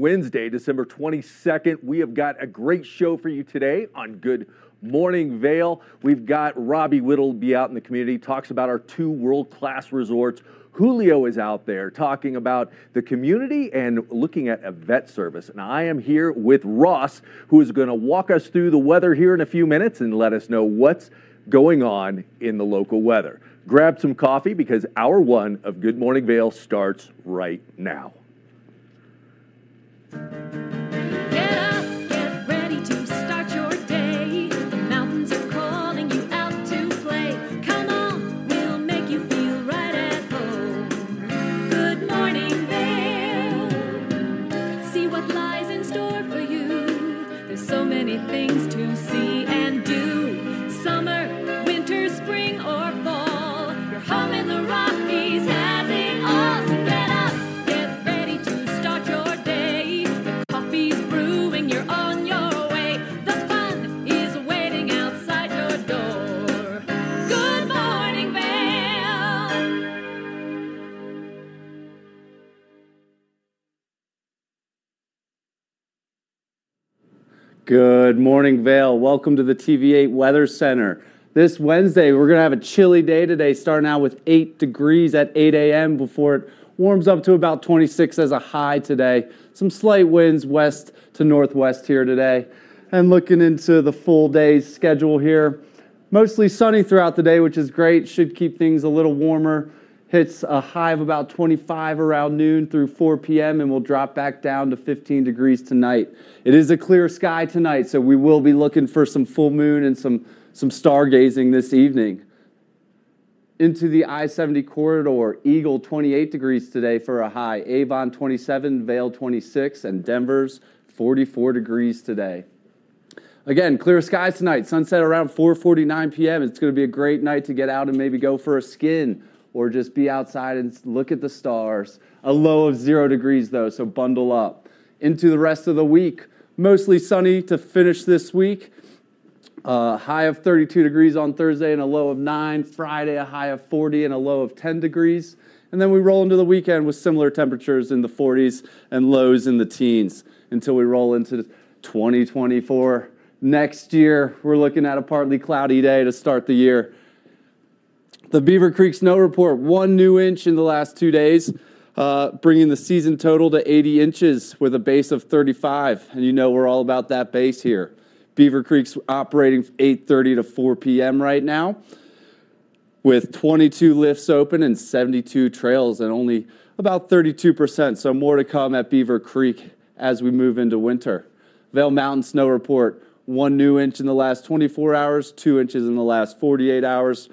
Wednesday, December 22nd. We have got a great show for you today on Good Morning Vail. We've got Robbie Whittle be out in the community, talks about our two world-class resorts. Julio is out there talking about the community and looking at a vet service. And I am here with Ross, who is going to walk us through the weather here in a few minutes and let us know what's going on in the local weather. Grab some coffee because hour one of Good Morning Vail starts right now. Get Good morning, Vail. Welcome to the TV8 Weather Center. This Wednesday, we're going to have a chilly day today, starting out with 8 degrees at 8 a.m. before it warms up to about 26 as a high today. Some slight winds west to northwest here today. And looking into the full day's schedule here, mostly sunny throughout the day, which is great. Should keep things a little warmer. Hits a high of about 25 around noon through 4 p.m. and will drop back down to 15 degrees tonight. It is a clear sky tonight, so we will be looking for some full moon and some, some stargazing this evening. Into the I 70 corridor, Eagle 28 degrees today for a high, Avon 27, Vail 26, and Denver's 44 degrees today. Again, clear skies tonight. Sunset around 4:49 p.m. It's going to be a great night to get out and maybe go for a skin or just be outside and look at the stars. A low of 0 degrees though, so bundle up. Into the rest of the week, mostly sunny to finish this week. Uh, high of 32 degrees on Thursday and a low of 9. Friday, a high of 40 and a low of 10 degrees. And then we roll into the weekend with similar temperatures in the 40s and lows in the teens until we roll into 2024. Next year, we're looking at a partly cloudy day to start the year. The Beaver Creek Snow Report, one new inch in the last two days, uh, bringing the season total to 80 inches with a base of 35. And you know we're all about that base here. Beaver Creek's operating 8:30 to 4 p.m. right now, with 22 lifts open and 72 trails, and only about 32%. So more to come at Beaver Creek as we move into winter. Vail Mountain Snow Report, one new inch in the last 24 hours, two inches in the last 48 hours,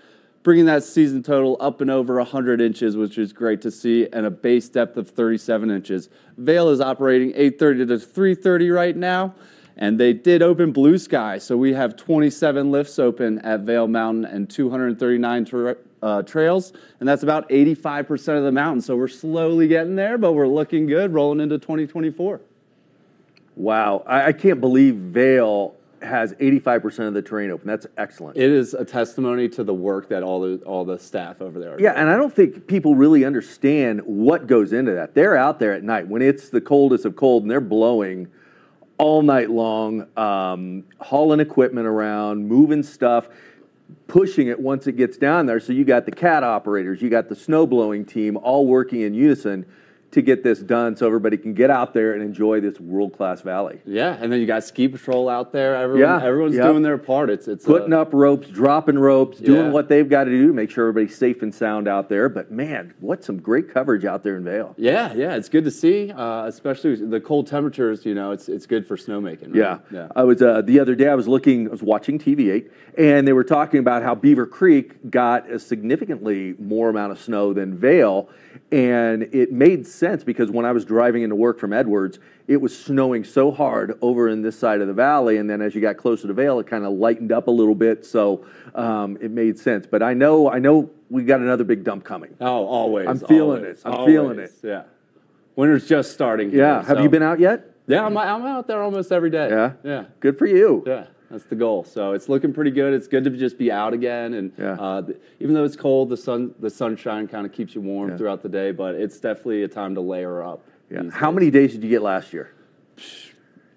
bringing that season total up and over 100 inches, which is great to see, and a base depth of 37 inches. Vail is operating 8:30 to 3:30 right now, and they did open blue sky, so we have 27 lifts open at Vail Mountain and 239 tra- uh, trails, and that's about 85% of the mountain. So we're slowly getting there, but we're looking good, rolling into 2024. Wow, I, I can't believe Vail has 85% of the terrain open. That's excellent. It is a testimony to the work that all the all the staff over there. Are Yeah, and I don't think people really understand what goes into that. They're out there at night when it's the coldest of cold and they're blowing all night long, um, hauling equipment around, moving stuff, pushing it once it gets down there. So you got the cat operators, you got the snow blowing team all working in unison to get this done so everybody can get out there and enjoy this world class valley. Yeah, and then you got ski patrol out there. Everyone, Yeah, everyone's yep. doing their part. It's it's Putting uh, up ropes, dropping ropes, doing Yeah. what they've got to do to make sure everybody's safe and sound out there. But man, what some great coverage out there in Vail. Yeah, yeah, it's good to see, uh, especially with the cold temperatures. You know, it's it's good for snowmaking. Right? Yeah. yeah. I was uh, the other day. I was looking. I was watching TV8, and they were talking about how Beaver Creek got a significantly more amount of snow than Vail, and it made sense because when I was driving into work from Edwards, it was snowing so hard over in this side of the valley, and then as you got closer to Vail, it kind of lightened up a little bit, so um, it made sense. But I know, I know, we got another big dump coming. Oh, always. I'm feeling always, it. I'm feeling it. Yeah. Winter's just starting. here, Yeah. Have so- you been out yet? Yeah, I'm, I'm out there almost every day. Yeah. Yeah. Good for you. Yeah, that's the goal. So it's looking pretty good. It's good to just be out again, and Yeah. uh, th- even though it's cold, the sun, the sunshine kind of keeps you warm Yeah. throughout the day. But it's definitely a time to layer up. Yeah. How days. many days did you get last year?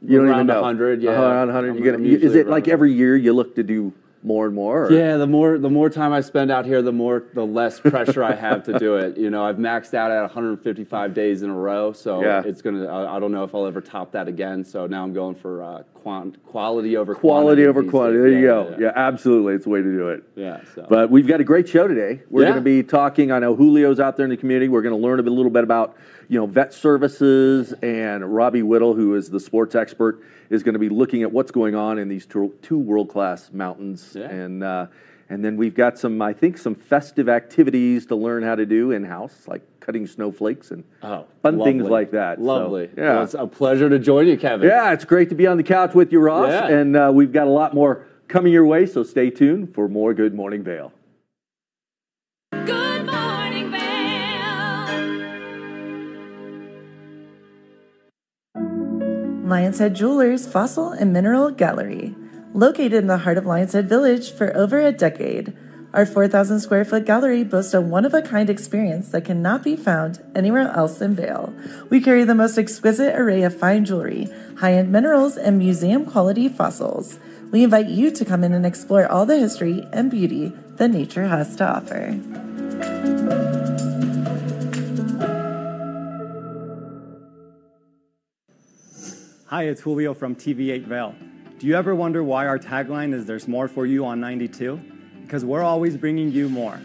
You don't Around even know. 100, yeah. Around 100. I'm- You I'm is it like every year you look to do more and more? or- Yeah, the more the more time I spend out here, the more the less pressure I have to do it. You know, I've maxed out at 155 days in a row, so Yeah. it's gonna. I, I don't know if I'll ever top that again. So now I'm going for uh, quant, quality over Quality over quantity. There you go. Yeah. Yeah, absolutely. It's the way to do it. yeah, so. But we've got a great show today. We're Yeah. going to be talking. I know Julio's out there in the community. We're going to learn a little bit about you know vet services, and Robbie Whittle, who is the sports expert, is going to be looking at what's going on in these two, two world class mountains. Yeah. And uh, and then we've got some, I think, some festive activities to learn how to do in house, like cutting snowflakes and oh, fun things like that. So, Lovely. yeah. Well, it's a pleasure to join you, Kevin. Yeah, it's great to be on the couch with you, Ross. Yeah. And uh, we've got a lot more coming your way, so stay tuned for more Good Morning Vail. Lion's Head Jewelers Fossil and Mineral Gallery. Located in the heart of Lion's Head Village for over a decade, our 4,000 square foot gallery boasts a one of a kind experience that cannot be found anywhere else in Vail. We carry the most exquisite array of fine jewelry, high end minerals, and museum quality fossils. We invite you to come in and explore all the history and beauty that nature has to offer. Hi, it's Julio from TV8 Vail. Do you ever wonder why our tagline is There's More for You on 92? Because we're always bringing you more.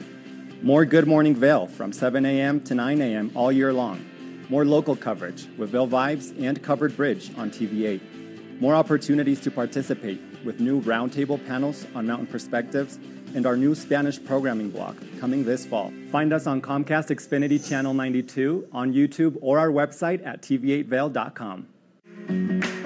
More Good Morning Vail from 7 a.m. to 9 a.m. all year long. More local coverage with Vail Vibes and Covered Bridge on TV8. More opportunities to participate with new roundtable panels on mountain perspectives and our new Spanish programming block coming this fall. Find us on Comcast Xfinity Channel 92, on YouTube, or our website at tv8vail.com. Just wanted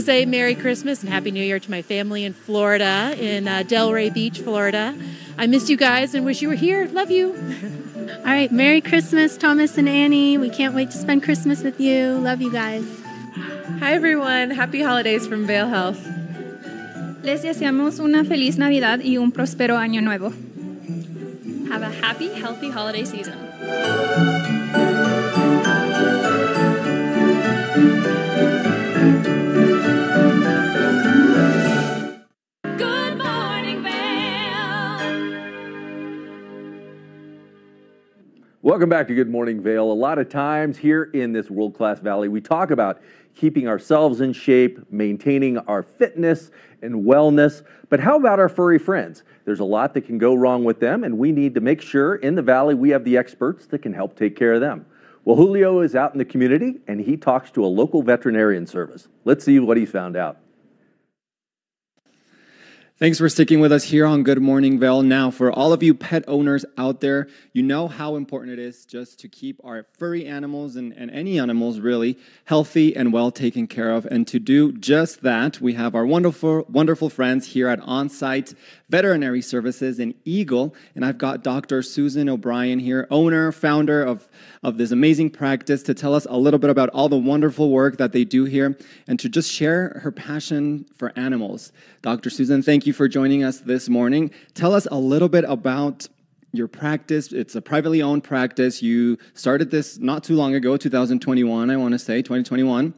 to say Merry Christmas and Happy New Year to my family in Florida, in uh, Delray Beach, Florida. I miss you guys and wish you were here. Love you. All right, Merry Christmas, Thomas and Annie. We can't wait to spend Christmas with you. Love you guys. Hi everyone, happy holidays from Vail Health. Les deseamos una feliz Navidad y un próspero año nuevo. Have a happy, healthy holiday season. Welcome back to Good Morning Vail. A lot of times here in this world class valley, we talk about keeping ourselves in shape, maintaining our fitness and wellness. But how about our furry friends? There's a lot that can go wrong with them, and we need to make sure in the valley we have the experts that can help take care of them. Well, Julio is out in the community and he talks to a local veterinarian service. Let's see what he's found out. Thanks for sticking with us here on Good Morning Vail. Now, for all of you pet owners out there, you know how important it is just to keep our furry animals and, and any animals really healthy and well taken care of. And to do just that, we have our wonderful, wonderful friends here at Onsite veterinary services in Eagle. And I've got Dr. Susan O'Brien here, owner, founder of, of this amazing practice, to tell us a little bit about all the wonderful work that they do here and to just share her passion for animals. Dr. Susan, thank you for joining us this morning. Tell us a little bit about your practice. It's a privately owned practice. You started this not too long ago, 2021, I want to say, 2021.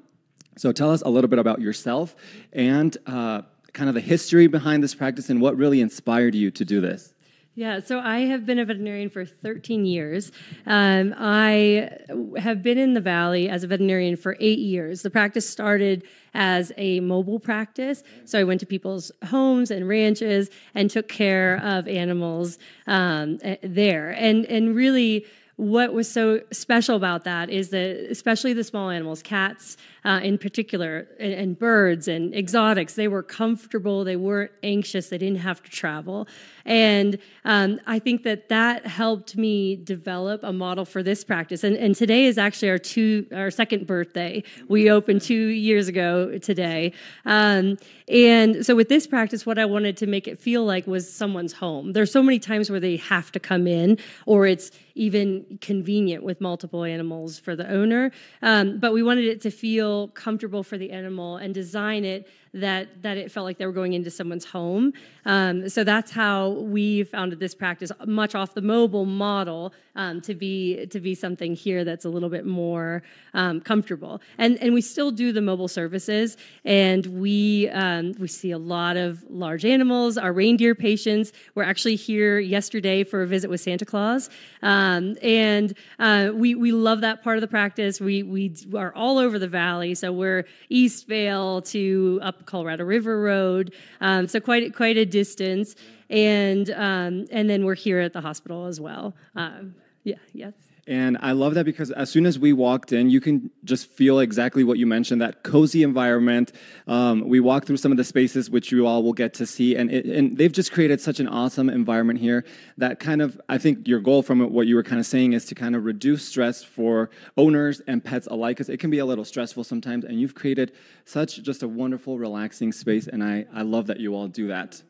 So tell us a little bit about yourself and uh, kind of the history behind this practice and what really inspired you to do this. Yeah, so I have been a veterinarian for 13 years. Um, I have been in the Valley as a veterinarian for eight years. The practice started as a mobile practice. So I went to people's homes and ranches and took care of animals um, eh, there. And, and really, what was so special about that is that, especially the small animals, cats uh, in particular, and, and, birds and exotics, they were comfortable, they weren't anxious, they didn't have to travel. And um, I think that that helped me develop a model for this practice. And, and today is actually our two, our second birthday. We opened two years ago today. Um, and so with this practice, what I wanted to make it feel like was someone's home. There's so many times where they have to come in, or it's even convenient with multiple animals for the owner. Um, but we wanted it to feel comfortable for the animal and design it that that it felt like they were going into someone's home. Um, so that's how we founded this practice, much off the mobile model, um, to be to be something here that's a little bit more um, comfortable. And and we still do the mobile services, and we um, we see a lot of large animals. Our reindeer patients were actually here yesterday for a visit with Santa Claus, um, and uh, we we love that part of the practice. We we are all over the valley, so we're East Vail to up Colorado River Road, um, so quite quite a distance. And um, and then we're here at the hospital as well. Um, yeah. Yes. And I love that because as soon as we walked in, you can just feel exactly what you mentioned that cozy environment. Um, we walked through some of the spaces which you all will get to see, and, it, and they've just created such an awesome environment here that kind of, I think your goal from what you were kind of saying is to kind of reduce stress for owners and pets alike, because it can be a little stressful sometimes. And you've created such just a wonderful, relaxing space, and I, I love that you all do that.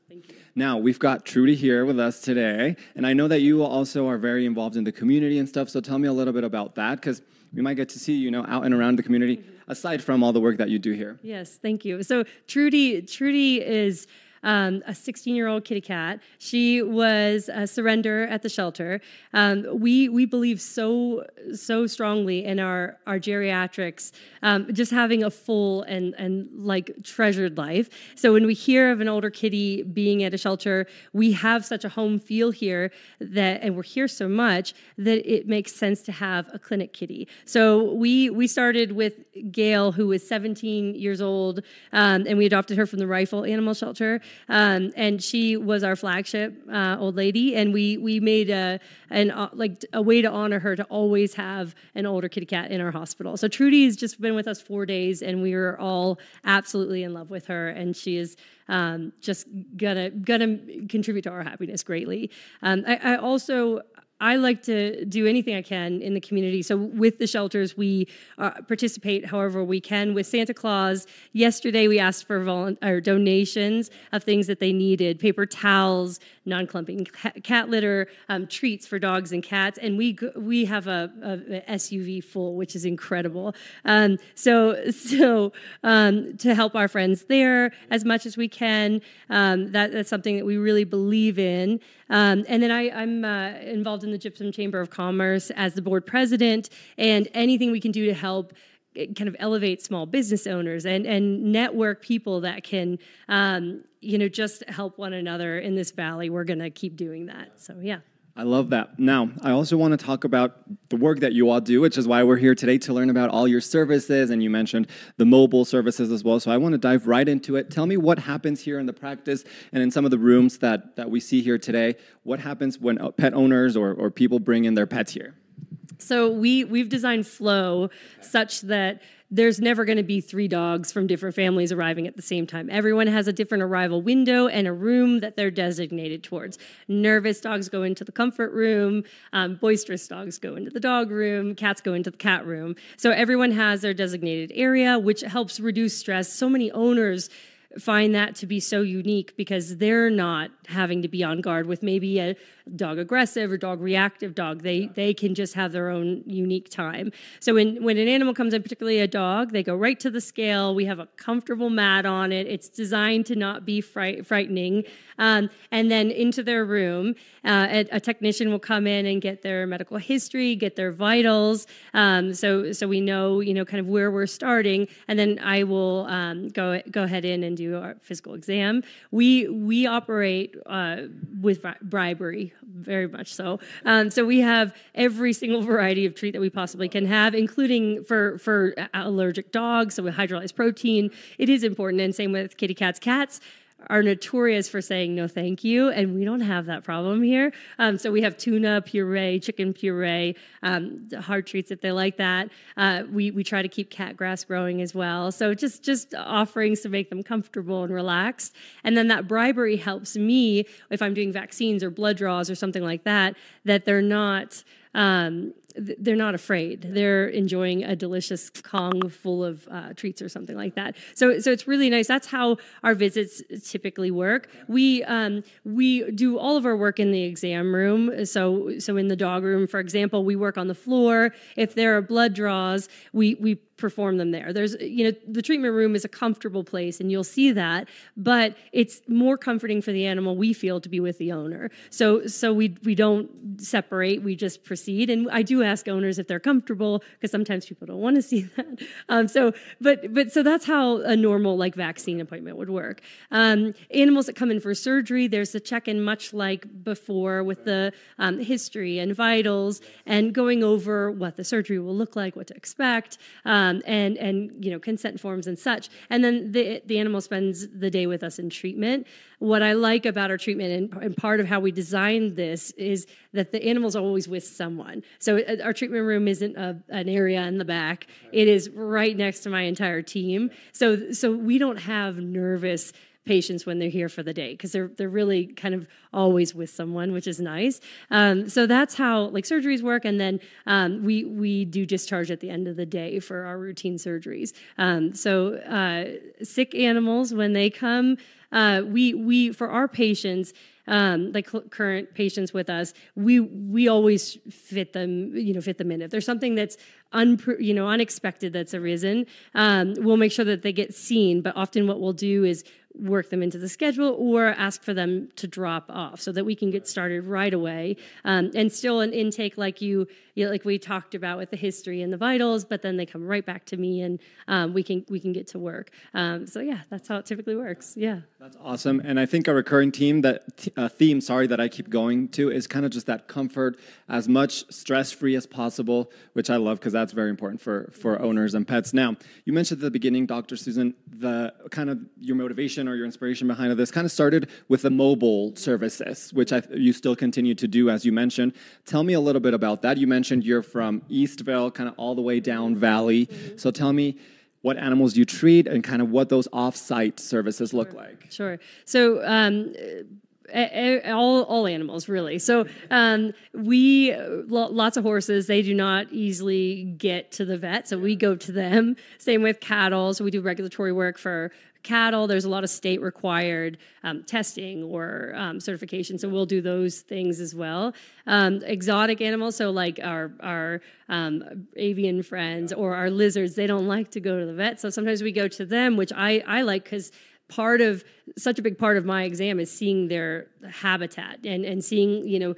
Now, we've got Trudy here with us today, and I know that you also are very involved in the community and stuff, so tell me a little bit about that, because we might get to see you know out and around the community aside from all the work that you do here. Yes, thank you. So Trudy, Trudy is um, a 16 year old kitty cat. She was a surrender at the shelter. Um, we we believe so so strongly in our our geriatrics, um, just having a full and and like treasured life. So when we hear of an older kitty being at a shelter, we have such a home feel here that, and we're here so much that it makes sense to have a clinic kitty. So we we started with Gail, who was 17 years old, um, and we adopted her from the Rifle Animal Shelter. Um, and she was our flagship uh, old lady, and we we made a an uh, like a way to honor her to always have an older kitty cat in our hospital. So Trudy has just been with us four days, and we are all absolutely in love with her, and she is um, just gonna gonna contribute to our happiness greatly. Um, I, I, also I like to do anything I can in the community. So with the shelters, we uh, participate however we can. With Santa Claus, yesterday we asked for or donations of things that they needed: paper towels, non-clumping cat litter, um, treats for dogs and cats, and we we have a, a, SUV full, which is incredible. Um, so so um, to help our friends there as much as we can, um, that, that's something that we really believe in. Um, and then I, I'm uh, involved in the Gypsum Chamber of Commerce as the board president, and anything we can do to help kind of elevate small business owners and, and network people that can um, you know just help one another in this valley we're going to keep doing that so yeah I love that. Now, I also want to talk about the work that you all do, which is why we're here today to learn about all your services. And you mentioned the mobile services as well. So I want to dive right into it. Tell me what happens here in the practice and in some of the rooms that, that we see here today. What happens when uh, pet owners or, or people bring in their pets here? So we we've designed flow such that there's never going to be three dogs from different families arriving at the same time. Everyone has a different arrival window and a room that they're designated towards. Nervous dogs go into the comfort room, um, boisterous dogs go into the dog room, cats go into the cat room. So everyone has their designated area, which helps reduce stress. So many owners find that to be so unique because they're not having to be on guard with maybe a dog aggressive or dog reactive dog. They they can just have their own unique time. So when when an animal comes in, particularly a dog, they go right to the scale. We have a comfortable mat on it. It's designed to not be fright, frightening. Um, and then into their room, uh, a, a technician will come in and get their medical history, get their vitals. Um, so so we know you know kind of where we're starting, and then I will um, go go ahead in and do our physical exam. We we operate uh, with bri- bribery very much so. Um, so we have every single variety of treat that we possibly can have, including for for allergic dogs. So with hydrolyzed protein, it is important, and same with kitty cats. Cats are notorious for saying no thank you and we don't have that problem here. Um, so we have tuna puree chicken puree um, hard treats if they like that. Uh, we, we try to keep cat grass growing as well. So just just offerings to make them comfortable and relaxed. And then that bribery helps me if i'm doing vaccines or blood draws or something like that that they're not um, they're not afraid. They're enjoying a delicious Kong full of uh, treats or something like that. So, so it's really nice. That's how our visits typically work. We um, we do all of our work in the exam room. So, so in the dog room, for example, we work on the floor. If there are blood draws, we we perform them there. There's, you know, the treatment room is a comfortable place and you'll see that, but it's more comforting for the animal we feel to be with the owner. So, so we, we don't separate, we just proceed. And I do ask owners if they're comfortable because sometimes people don't want to see that. Um, so, but, but so that's how a normal like vaccine appointment would work. Um, animals that come in for surgery, there's a check-in much like before with the um, history and vitals and going over what the surgery will look like, what to expect. Um, and and you know consent forms and such. And then the the animal spends the day with us in treatment. What I like about our treatment and, and part of how we designed this is that the animal's always with someone. So uh, our treatment room isn't a, an area in the back; it is right next to my entire team. So so we don't have nervous patients when they're here for the day because they're they're really kind of always with someone, which is nice. Um, so that's how like surgeries work, and then um, we we do discharge at the end of the day for our routine surgeries. Um, so uh, sick animals when they come, uh, we we for our patients. Um, current patients with us, we we always fit them, you know, fit them in. If there's something that's unpre- you know unexpected that's arisen, um, we'll make sure that they get seen. But often, what we'll do is work them into the schedule or ask for them to drop off so that we can get started right away. Um, and still an intake like you, you know, like we talked about with the history and the vitals but then they come right back to me and um, we can we can get to work um, so yeah that's how it typically works yeah That's awesome, and I think a recurring theme that uh, theme, sorry, that I keep going to is kind of just that comfort, as much stress free as possible, which I love because that's very important for for owners and pets. Now, you mentioned at the beginning, Dr. Susan, the kind of your motivation or your inspiration behind this kind of started with the mobile services, which I, you still continue to do, as you mentioned. Tell me a little bit about that. You mentioned you're from East Vail, kind of all the way down Valley. So tell me what animals you treat and kind of what those off-site services look like. Sure. So, um, all all animals really. So um, we lots of horses. They do not easily get to the vet, so we go to them. Same with cattle. So we do regulatory work for cattle. There's a lot of state required um, testing or um, certification, so we'll do those things as well. Um, exotic animals, so like our our um, avian friends or our lizards, they don't like to go to the vet, so sometimes we go to them, which I I like because part of such a big part of my exam is seeing their habitat and and seeing you know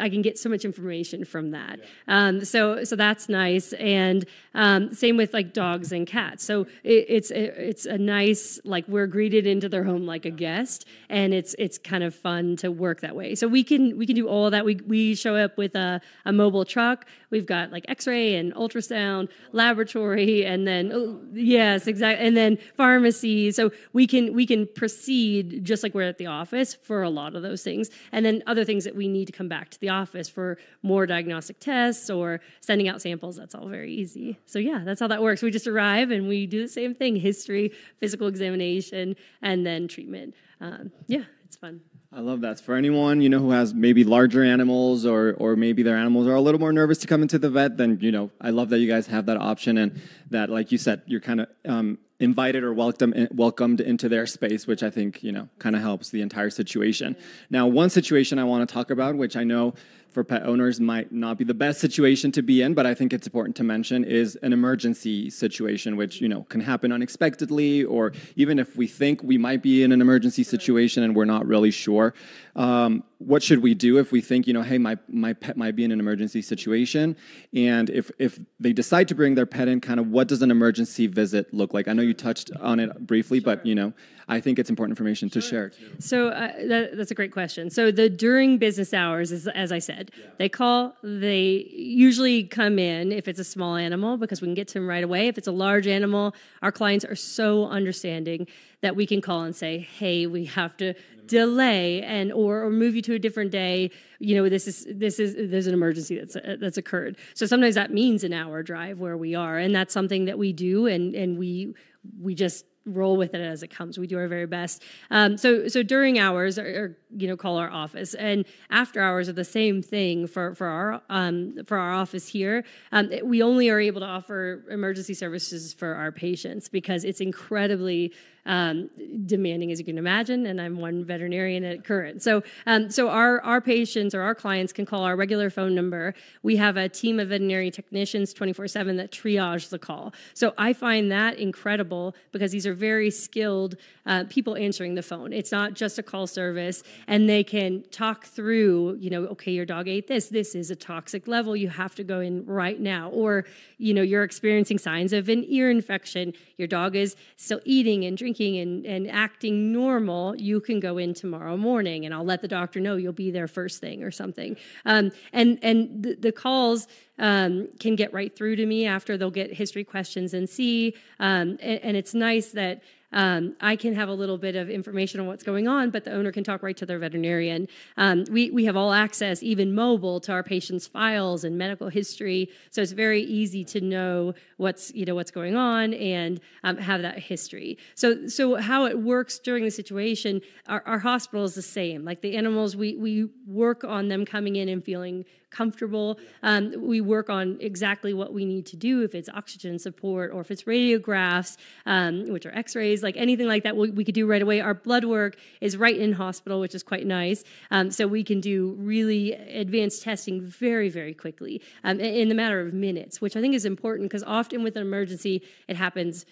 I can get so much information from that. Um, so so that's nice. And um, same with like dogs and cats. So it, it's it's a nice like we're greeted into their home like a guest, and it's it's kind of fun to work that way. So we can we can do all that. We we show up with a, a mobile truck. We've got like X-ray and ultrasound, laboratory, and then oh, yes, exactly, and then pharmacy. So we can we can proceed just like we're at the office for a lot of those things, and then other things that we need to come back to the office for more diagnostic tests or sending out samples. That's all very easy. So yeah, that's how that works. We just arrive and we do the same thing: history, physical examination, and then treatment. Um, yeah, it's fun. I love that. For anyone you know who has maybe larger animals or or maybe their animals are a little more nervous to come into the vet, then you know I love that you guys have that option and that, like you said, you're kind of um, invited or welcomed eh, welcomed into their space, which I think you know kind of helps the entire situation. Mm. Now, one situation I want to talk about, which I know for pet owners might not be the best situation to be in, but I think it's important to mention is an emergency situation, which you know can happen unexpectedly, or even if we think we might be in an emergency situation and we're not really sure. Um, what should we do if we think, you know, hey, my, my pet might be in an emergency situation? And if, if they decide to bring their pet in, kind of what does an emergency visit look like? I know you touched on it briefly, but, you know, I think it's important information to share. So uh, that, that's a great question. So the during business hours, is, as I said, they call. They usually come in if it's a small animal because we can get to them right away. If it's a large animal, our clients are so understanding that we can call and say, "Hey, we have to delay and or, or move you to a different day. You know, this is this is there's an emergency that's uh, that's occurred. So sometimes that means an hour drive where we are, and that's something that we do, and and we we just roll with it as it comes. We do our very best. Um, so so during hours, or, or, you know, call our office, and after hours are the same thing for for our um, for our office here. Um, we only are able to offer emergency services for our patients because it's incredibly um, demanding as you can imagine, and I'm one veterinarian at Current. So, um, so our our patients or our clients can call our regular phone number. We have a team of veterinary technicians 24/7 that triage the call. So I find that incredible because these are very skilled uh, people answering the phone. It's not just a call service, and they can talk through. You know, okay, your dog ate this. This is a toxic level. You have to go in right now, or you know, you're experiencing signs of an ear infection. Your dog is still eating and drinking and, and acting normal, you can go in tomorrow morning and I'll let the doctor know you'll be there first thing or something. Um, and and the, the calls um, can get right through to me after they'll get history questions and see. Um, and, and it's nice that um, I can have a little bit of information on what's going on, but the owner can talk right to their veterinarian. Um, we, we have all access, even mobile, to our patients' files and medical history, so it's very easy to know what's you know what's going on and um, have that history. So so how it works during the situation, our, our hospital is the same. Like the animals, we we work on them coming in and feeling comfortable. Um, we work on exactly what we need to do if it's oxygen support or if it's radiographs, um, which are x rays, like anything like that, we, we, could do right away. Our blood work is right in hospital, which is quite nice. Um, so we can do really advanced testing very, very quickly um, in the matter of minutes, which I think is important because often with an emergency, it happens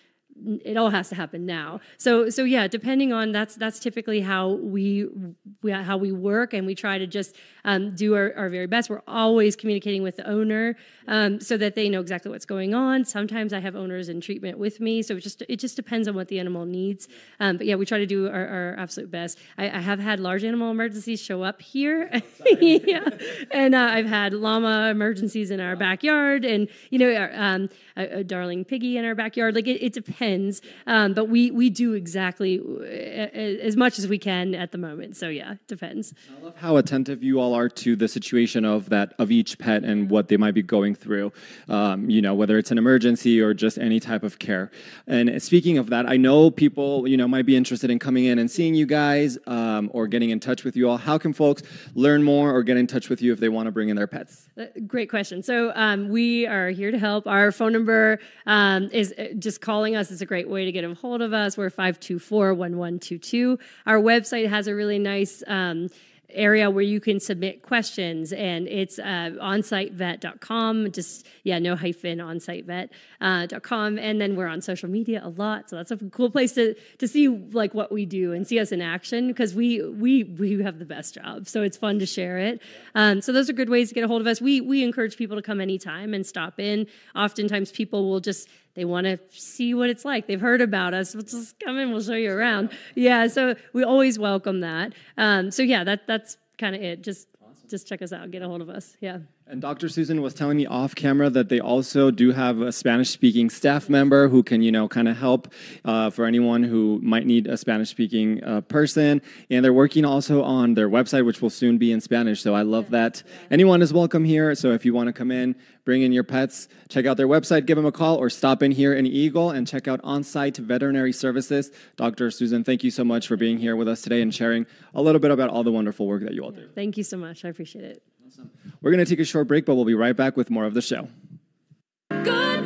it all has to happen now. So so yeah, depending on that's that's typically how we, we how we work, and we try to just um, do our, our, very best. We're always communicating with the owner um, so that they know exactly what's going on. Sometimes I have owners in treatment with me, so it just it just depends on what the animal needs. Um, but yeah, we try to do our, our absolute best. I, I, have had large animal emergencies show up here, yeah, and uh, I've had llama emergencies in our backyard, and you know, um, a, a, darling piggy in our backyard. Like it, it depends, um, but we we do exactly uh, as much as we can at the moment. So yeah, it depends. I love how attentive you all are to the situation of that of each pet and what they might be going through. Um, you know, whether it's an emergency or just any type of care. And speaking of that, I know people you know might be interested in coming in and seeing you guys um, or getting in touch with you all. How can folks learn more or get in touch with you if they want to bring in their pets? Great question. So um, we are here to help. Our phone number um, is uh, just calling us is a great way to get a hold of us. We're 524 1122. Our website has a really nice um, area where you can submit questions and it's uh, onsitevet.com just yeah no hyphen onsitevet.com uh, and then we're on social media a lot so that's a cool place to to see like what we do and see us in action because we we we have the best job so it's fun to share it. Um, so those are good ways to get a hold of us. We we encourage people to come anytime and stop in. Oftentimes people will just they want to see what it's like. They've heard about us. We'll just come in. We'll show you around. Yeah. So we always welcome that. Um, so yeah, that that's kind of it. Just just check us out. Get a hold of us. Yeah. And Dr. Susan was telling me off camera that they also do have a Spanish-speaking staff member who can, you know, kind of help uh, for anyone who might need a Spanish-speaking uh, person. And they're working also on their website, which will soon be in Spanish. So I love that. Anyone is welcome here. So if you want to come in, bring in your pets, check out their website, give them a call, or stop in here in Eagle and check out on-site veterinary services. Dr. Susan, thank you so much for being here with us today and sharing a little bit about all the wonderful work that you all do. Thank you so much. I appreciate it. Awesome. We're going to take a short break, but we'll be right back with more of the show. Good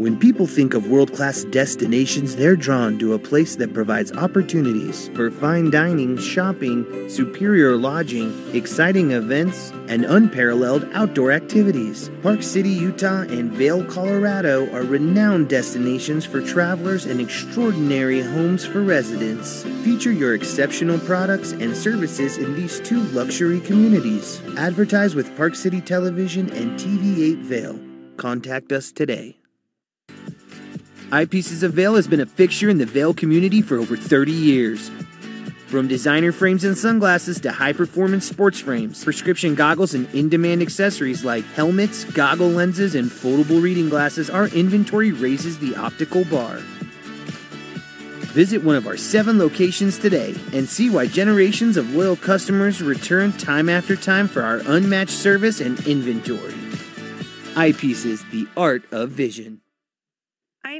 When people think of world class destinations, they're drawn to a place that provides opportunities for fine dining, shopping, superior lodging, exciting events, and unparalleled outdoor activities. Park City, Utah, and Vail, Colorado are renowned destinations for travelers and extraordinary homes for residents. Feature your exceptional products and services in these two luxury communities. Advertise with Park City Television and TV8 Vail. Contact us today. Eyepieces of Vail has been a fixture in the Vail community for over 30 years. From designer frames and sunglasses to high performance sports frames, prescription goggles, and in demand accessories like helmets, goggle lenses, and foldable reading glasses, our inventory raises the optical bar. Visit one of our seven locations today and see why generations of loyal customers return time after time for our unmatched service and inventory. Eyepieces, the art of vision.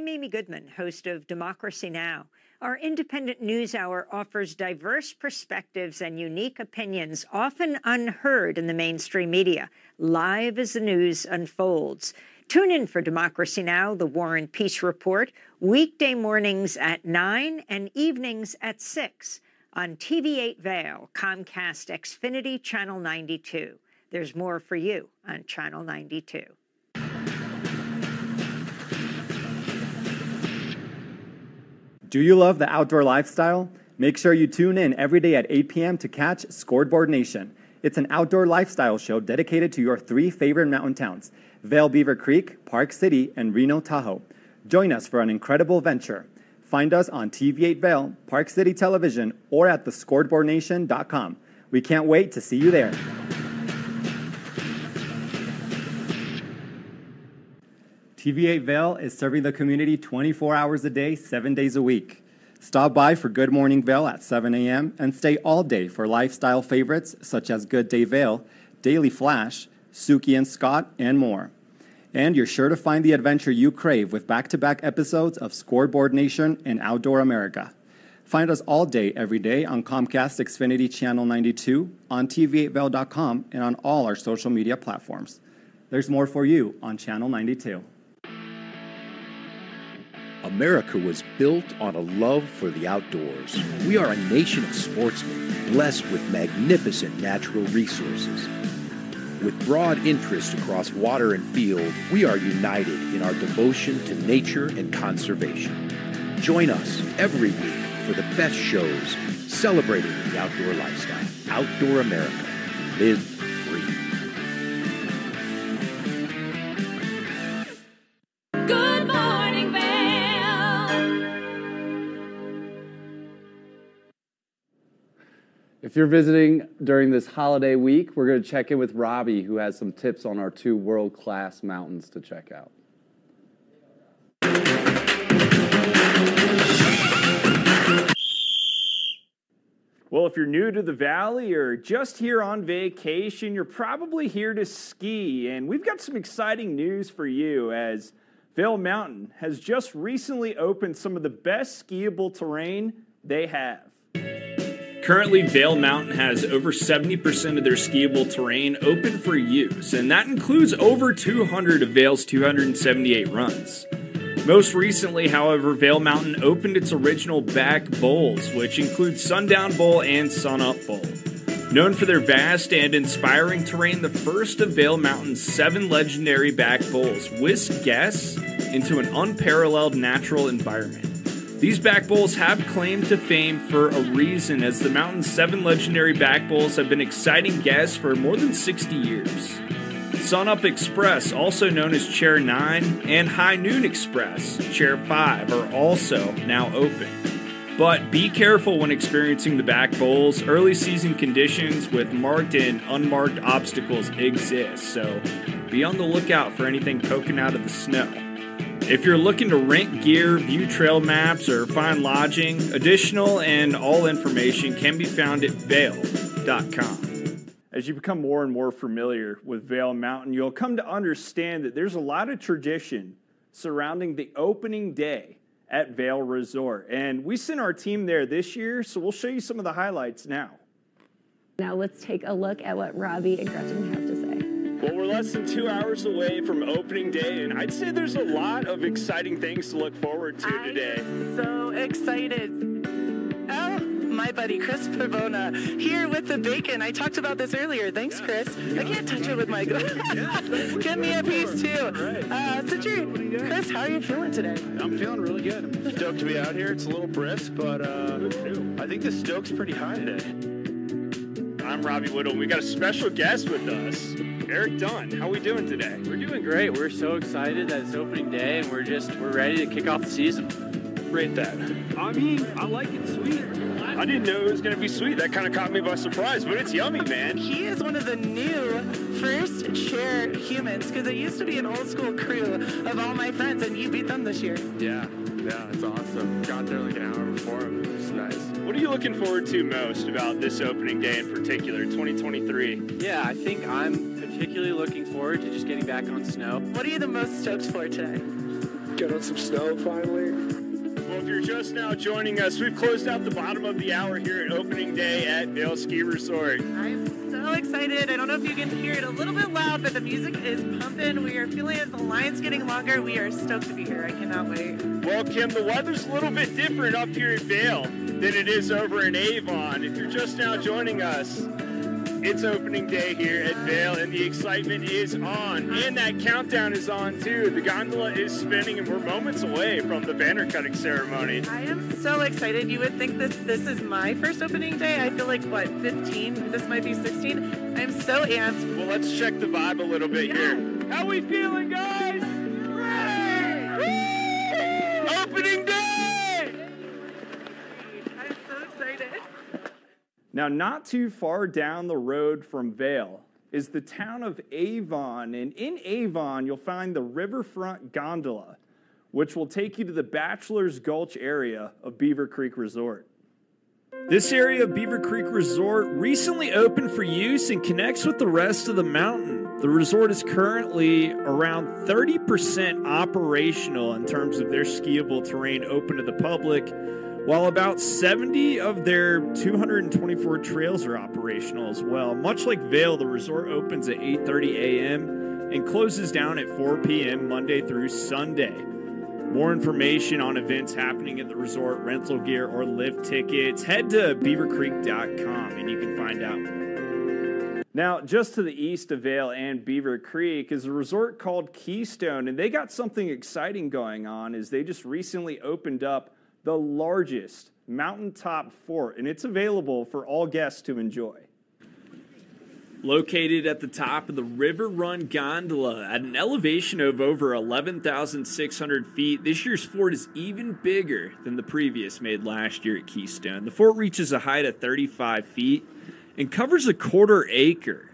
I'm Amy Goodman, host of Democracy Now! Our independent news hour offers diverse perspectives and unique opinions, often unheard in the mainstream media, live as the news unfolds. Tune in for Democracy Now!, the War and Peace Report, weekday mornings at 9 and evenings at 6 on TV8 Vail, Comcast Xfinity Channel 92. There's more for you on Channel 92. Do you love the outdoor lifestyle? Make sure you tune in every day at 8 p.m. to catch Scoreboard Nation. It's an outdoor lifestyle show dedicated to your three favorite mountain towns Vail Beaver Creek, Park City, and Reno Tahoe. Join us for an incredible venture. Find us on TV8 Vail, Park City Television, or at thescoreboardnation.com. We can't wait to see you there. TV8 Vail is serving the community 24 hours a day, seven days a week. Stop by for Good Morning Vail at 7 a.m. and stay all day for lifestyle favorites such as Good Day Vail, Daily Flash, Suki and Scott, and more. And you're sure to find the adventure you crave with back to back episodes of Scoreboard Nation and Outdoor America. Find us all day, every day on Comcast Xfinity Channel 92, on TV8Vail.com, and on all our social media platforms. There's more for you on Channel 92. America was built on a love for the outdoors. We are a nation of sportsmen, blessed with magnificent natural resources. With broad interests across water and field, we are united in our devotion to nature and conservation. Join us every week for the best shows celebrating the outdoor lifestyle. Outdoor America. Live If you're visiting during this holiday week, we're going to check in with Robbie, who has some tips on our two world class mountains to check out. Well, if you're new to the valley or just here on vacation, you're probably here to ski. And we've got some exciting news for you as Vail Mountain has just recently opened some of the best skiable terrain they have. Currently, Vail Mountain has over 70% of their skiable terrain open for use, and that includes over 200 of Vail's 278 runs. Most recently, however, Vail Mountain opened its original back bowls, which include Sundown Bowl and Sunup Bowl. Known for their vast and inspiring terrain, the first of Vail Mountain's seven legendary back bowls whisk guests into an unparalleled natural environment. These back bowls have claimed to fame for a reason, as the mountain's seven legendary back bowls have been exciting guests for more than 60 years. Sunup Express, also known as Chair 9, and High Noon Express, Chair 5, are also now open. But be careful when experiencing the back bowls. Early season conditions with marked and unmarked obstacles exist, so be on the lookout for anything poking out of the snow. If you're looking to rent gear, view trail maps, or find lodging, additional and all information can be found at vail.com. As you become more and more familiar with Vail Mountain, you'll come to understand that there's a lot of tradition surrounding the opening day at Vail Resort. And we sent our team there this year, so we'll show you some of the highlights now. Now let's take a look at what Robbie and Gretchen have to say. Well, we're less than two hours away from opening day, and I'd say there's a lot of exciting things to look forward to today. So excited. Oh, my buddy Chris Pavona here with the bacon. I talked about this earlier. Thanks, Chris. I can't touch it with my Give me a piece too. Uh, so, Drew, Chris, how are you feeling today? I'm feeling really good. I'm stoked to be out here. It's a little brisk, but uh, I think the stoke's pretty high today. I'm Robbie Whittle, and we got a special guest with us, Eric Dunn. How are we doing today? We're doing great. We're so excited that it's opening day, and we're just we're ready to kick off the season. Rate that. I mean, I like it sweet. I didn't know it was going to be sweet. That kind of caught me by surprise, but it's yummy, man. He is one of the new first chair humans because it used to be an old school crew of all my friends, and you beat them this year. Yeah, yeah, it's awesome. Got there like an hour before him. It was nice. What are you looking forward to most about this opening day in particular, 2023? Yeah, I think I'm particularly looking forward to just getting back on snow. What are you the most stoked for today? Get on some snow finally. Well, if you're just now joining us, we've closed out the bottom of the hour here at opening day at Vail Ski Resort. I'm so excited. I don't know if you can hear it a little bit loud, but the music is pumping. We are feeling it. The line's getting longer. We are stoked to be here. I cannot wait. Well, Kim, the weather's a little bit different up here at Vail than it is over in Avon. If you're just now joining us, it's opening day here at Vail, and the excitement is on. And that countdown is on, too. The gondola is spinning, and we're moments away from the banner cutting ceremony. I am so excited. You would think this this is my first opening day. I feel like what 15. This might be 16. I'm so amped. Well, let's check the vibe a little bit here. How we feeling, guys? Opening day! I'm so excited. Now, not too far down the road from Vail is the town of Avon. And in Avon, you'll find the Riverfront Gondola, which will take you to the Bachelor's Gulch area of Beaver Creek Resort. This area of Beaver Creek Resort recently opened for use and connects with the rest of the mountain. The resort is currently around 30% operational in terms of their skiable terrain open to the public, while about 70 of their 224 trails are operational as well. Much like Vail, the resort opens at 8:30 a.m. and closes down at 4 p.m. Monday through Sunday. More information on events happening at the resort, rental gear, or lift tickets, head to beavercreek.com and you can find out more. Now, just to the east of Vail and Beaver Creek is a resort called Keystone, and they got something exciting going on as they just recently opened up the largest mountaintop fort, and it's available for all guests to enjoy. Located at the top of the River Run Gondola at an elevation of over 11,600 feet, this year's fort is even bigger than the previous made last year at Keystone. The fort reaches a height of 35 feet and covers a quarter acre.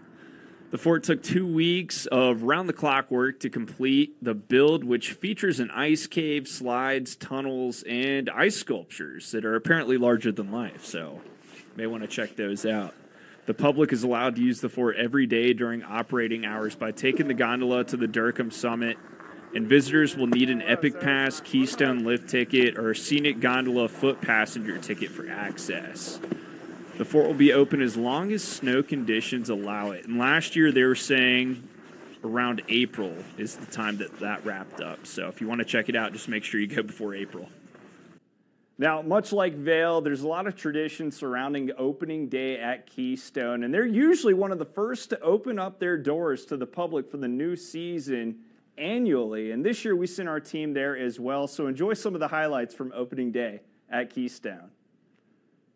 The fort took two weeks of round the clock work to complete the build, which features an ice cave, slides, tunnels, and ice sculptures that are apparently larger than life. So, may want to check those out. The public is allowed to use the fort every day during operating hours by taking the gondola to the Dercum summit, and visitors will need an Epic Pass, Keystone lift ticket, or Scenic Gondola foot passenger ticket for access. The fort will be open as long as snow conditions allow it. And last year they were saying around April is the time that that wrapped up. So if you want to check it out, just make sure you go before April. Now, much like Vail, there's a lot of tradition surrounding opening day at Keystone, and they're usually one of the first to open up their doors to the public for the new season annually. And this year we sent our team there as well. So enjoy some of the highlights from opening day at Keystone.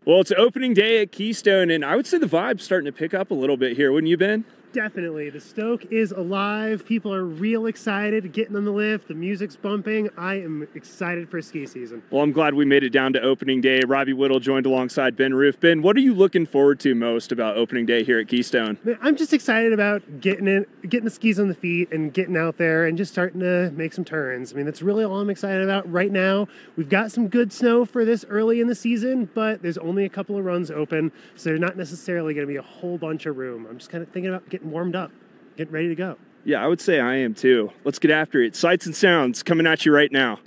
Well, it's opening day at Keystone, and I would say the vibe's starting to pick up a little bit here, wouldn't you, Ben? Definitely. The Stoke is alive. People are real excited getting on the lift. The music's bumping. I am excited for ski season. Well, I'm glad we made it down to opening day. Robbie Whittle joined alongside Ben Roof. Ben, what are you looking forward to most about opening day here at Keystone? Man, I'm just excited about getting in, getting the skis on the feet and getting out there and just starting to make some turns. I mean, that's really all I'm excited about right now. We've got some good snow for this early in the season, but there's only a couple of runs open, so there's not necessarily going to be a whole bunch of room. I'm just kind of thinking about getting warmed up, getting ready to go. Yeah, I would say I am too. Let's get after it. Sights and sounds coming at you right now.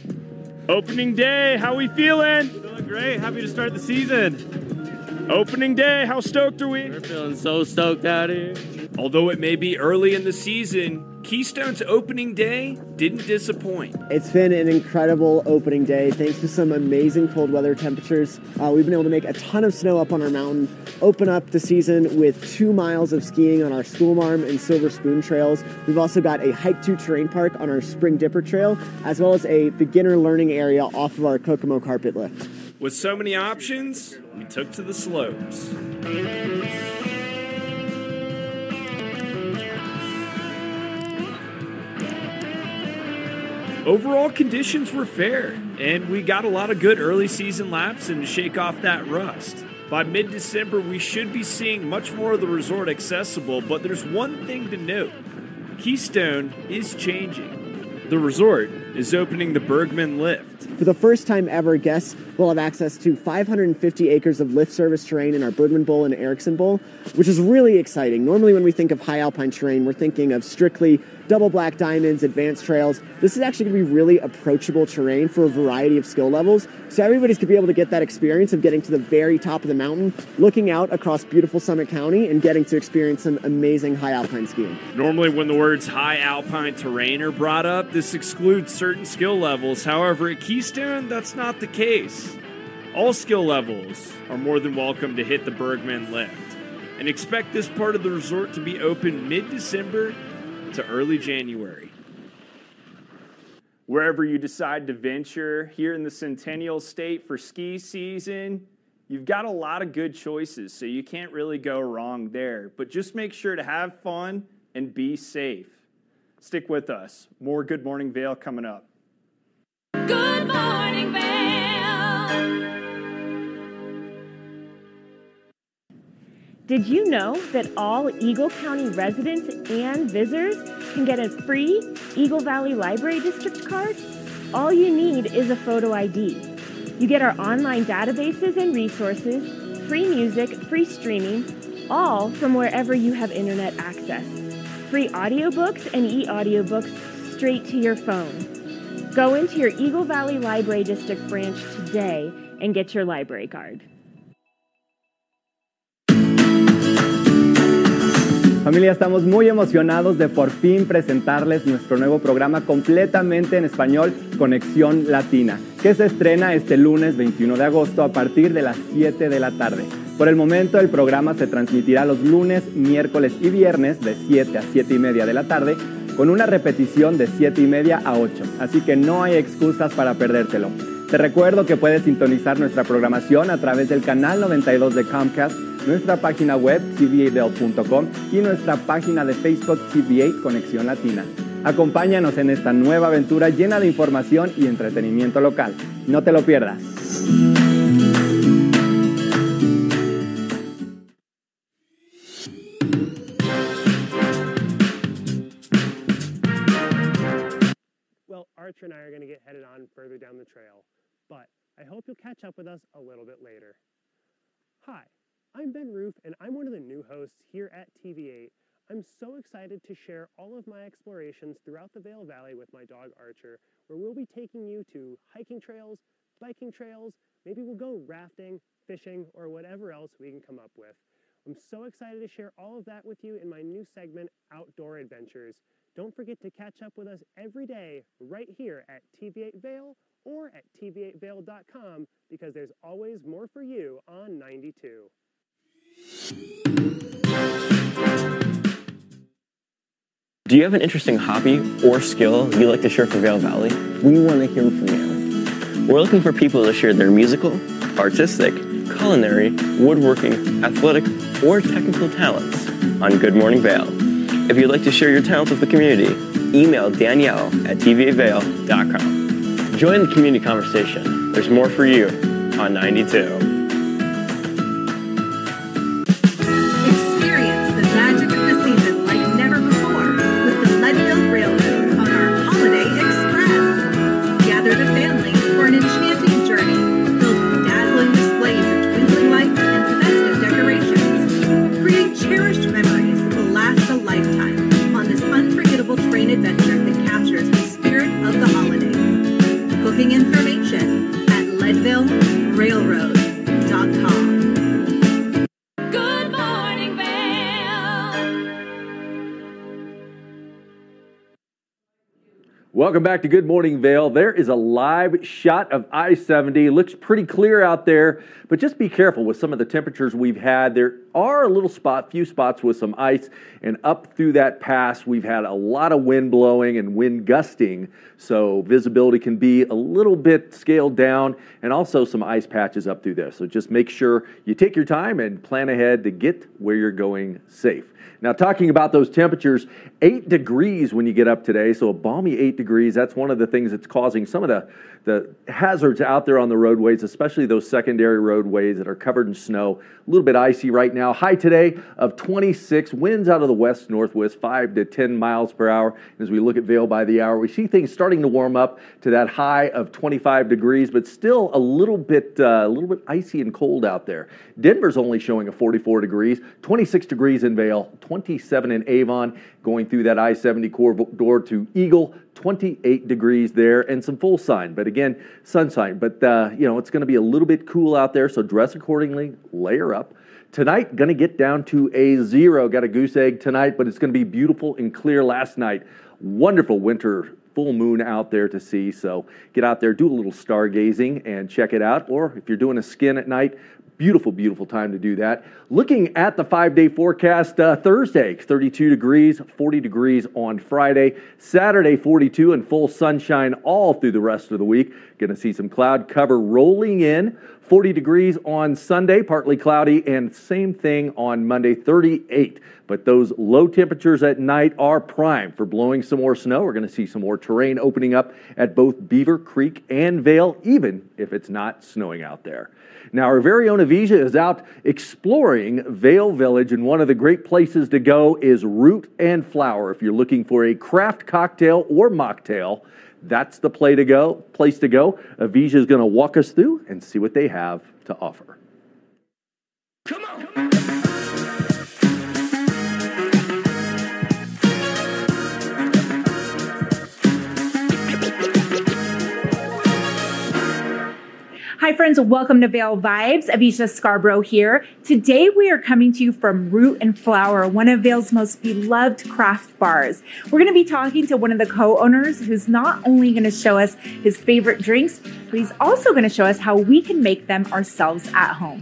Opening day, how we feeling? Feeling great. Happy to start the season. Opening day, how stoked are we? We're feeling so stoked out here. Although it may be early in the season, Keystone's opening day didn't disappoint. It's been an incredible opening day. Thanks to some amazing cold weather temperatures, uh, we've been able to make a ton of snow up on our mountain, open up the season with two miles of skiing on our Schoolmarm and Silver Spoon trails. We've also got a hike to terrain park on our Spring Dipper trail, as well as a beginner learning area off of our Kokomo carpet lift. With so many options, took to the slopes. Overall conditions were fair, and we got a lot of good early season laps and to shake off that rust. By mid December, we should be seeing much more of the resort accessible, but there's one thing to note Keystone is changing. The resort is opening the Bergman Lift. For the first time ever, guests will have access to 550 acres of lift service terrain in our Bergman Bowl and Erickson Bowl, which is really exciting. Normally, when we think of high alpine terrain, we're thinking of strictly double black diamonds, advanced trails. This is actually going to be really approachable terrain for a variety of skill levels. So everybody's going to be able to get that experience of getting to the very top of the mountain, looking out across beautiful Summit County, and getting to experience some amazing high alpine skiing. Normally, when the words high alpine terrain are brought up, this excludes certain skill levels. However, at Keystone, that's not the case. All skill levels are more than welcome to hit the Bergman lift. And expect this part of the resort to be open mid December to early January. Wherever you decide to venture here in the Centennial State for ski season, you've got a lot of good choices, so you can't really go wrong there. But just make sure to have fun and be safe. Stick with us. More Good Morning Vail coming up. Good morning, Vail. Did you know that all Eagle County residents and visitors can get a free Eagle Valley Library District card? All you need is a photo ID. You get our online databases and resources, free music, free streaming, all from wherever you have internet access. Free audiobooks and e-audiobooks straight to your phone. Go into your Eagle Valley Library District branch today and get your library card. Familia, estamos muy emocionados de por fin presentarles nuestro nuevo programa completamente en español, Conexión Latina, que se estrena este lunes 21 de agosto a partir de las 7 de la tarde. Por el momento el programa se transmitirá los lunes, miércoles y viernes de 7 a 7 y media de la tarde, con una repetición de 7 y media a 8, así que no hay excusas para perdértelo. Te recuerdo que puedes sintonizar nuestra programación a través del canal 92 de Comcast, nuestra página web tva.com y nuestra página de Facebook TVA Conexión Latina. Acompáñanos en esta nueva aventura llena de información y entretenimiento local. No te lo pierdas. Well, Archer and I are going to get headed on further down the trail, but I hope you'll catch up with us a little bit later. Hi, I'm Ben Roof, and I'm one of the new hosts here at TV8. I'm so excited to share all of my explorations throughout the Vail Valley with my dog Archer, where we'll be taking you to hiking trails, biking trails, maybe we'll go rafting, fishing, or whatever else we can come up with. I'm so excited to share all of that with you in my new segment, Outdoor Adventures. Don't forget to catch up with us every day right here at TV8 Vail or at tv8vail.com because there's always more for you on 92. Do you have an interesting hobby or skill you'd like to share for Vail Valley? We want to hear from you. We're looking for people to share their musical, artistic, culinary, woodworking, athletic, or technical talents on Good Morning Vail. If you'd like to share your talents with the community, email Danielle at tv8vail.com. Join the community conversation. There's more for you on 92. Welcome back to Good Morning Vail. There is a live shot of I 70. Looks pretty clear out there, but just be careful with some of the temperatures we've had. There are a little spot, few spots with some ice, and up through that pass, we've had a lot of wind blowing and wind gusting, so visibility can be a little bit scaled down, and also some ice patches up through there. So just make sure you take your time and plan ahead to get where you're going safe. Now, talking about those temperatures, eight degrees when you get up today, so a balmy eight degrees. That's one of the things that's causing some of the, the hazards out there on the roadways, especially those secondary roadways that are covered in snow. A little bit icy right now. High today of 26, winds out of the west northwest, 5 to 10 miles per hour. As we look at Vail by the hour, we see things starting to warm up to that high of 25 degrees, but still a little bit, uh, a little bit icy and cold out there. Denver's only showing a 44 degrees, 26 degrees in Vail, 27 in Avon, going through that I 70 corridor to Eagle, 28 degrees there, and some full sign. But again, sunshine. But, uh, you know, it's going to be a little bit cool out there, so dress accordingly, layer up. Tonight, going to get down to a zero. Got a goose egg tonight, but it's going to be beautiful and clear last night. Wonderful winter full moon out there to see. So get out there, do a little stargazing and check it out. Or if you're doing a skin at night, beautiful, beautiful time to do that. Looking at the five day forecast, uh, Thursday, 32 degrees, 40 degrees on Friday, Saturday, 42 and full sunshine all through the rest of the week. Going to see some cloud cover rolling in. 40 degrees on Sunday, partly cloudy, and same thing on Monday, 38. But those low temperatures at night are prime for blowing some more snow. We're going to see some more terrain opening up at both Beaver Creek and Vail, even if it's not snowing out there. Now, our very own Avija is out exploring Vail Village, and one of the great places to go is Root and Flower. If you're looking for a craft cocktail or mocktail, that's the play to go, place to go. Avija is going to walk us through and see what they have to offer. Hi, friends. Welcome to Vail Vibes. Avisha Scarborough here. Today, we are coming to you from Root and Flower, one of Vail's most beloved craft bars. We're going to be talking to one of the co owners who's not only going to show us his favorite drinks, but he's also going to show us how we can make them ourselves at home.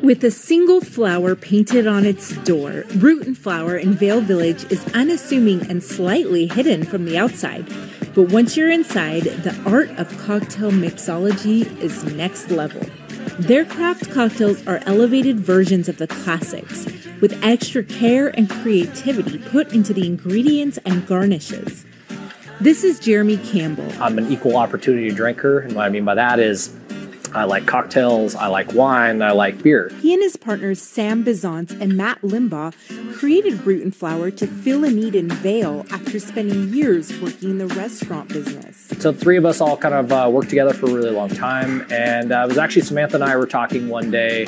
With a single flower painted on its door, Root and Flower in Vail Village is unassuming and slightly hidden from the outside. But once you're inside, the art of cocktail mixology is next level. Their craft cocktails are elevated versions of the classics, with extra care and creativity put into the ingredients and garnishes. This is Jeremy Campbell. I'm an equal opportunity drinker, and what I mean by that is I like cocktails, I like wine, I like beer. He and his partners Sam Bizant and Matt Limbaugh created Root and Flower to fill a need in Vail after spending years working in the restaurant business. So three of us all kind of uh, worked together for a really long time, and uh, it was actually Samantha and I were talking one day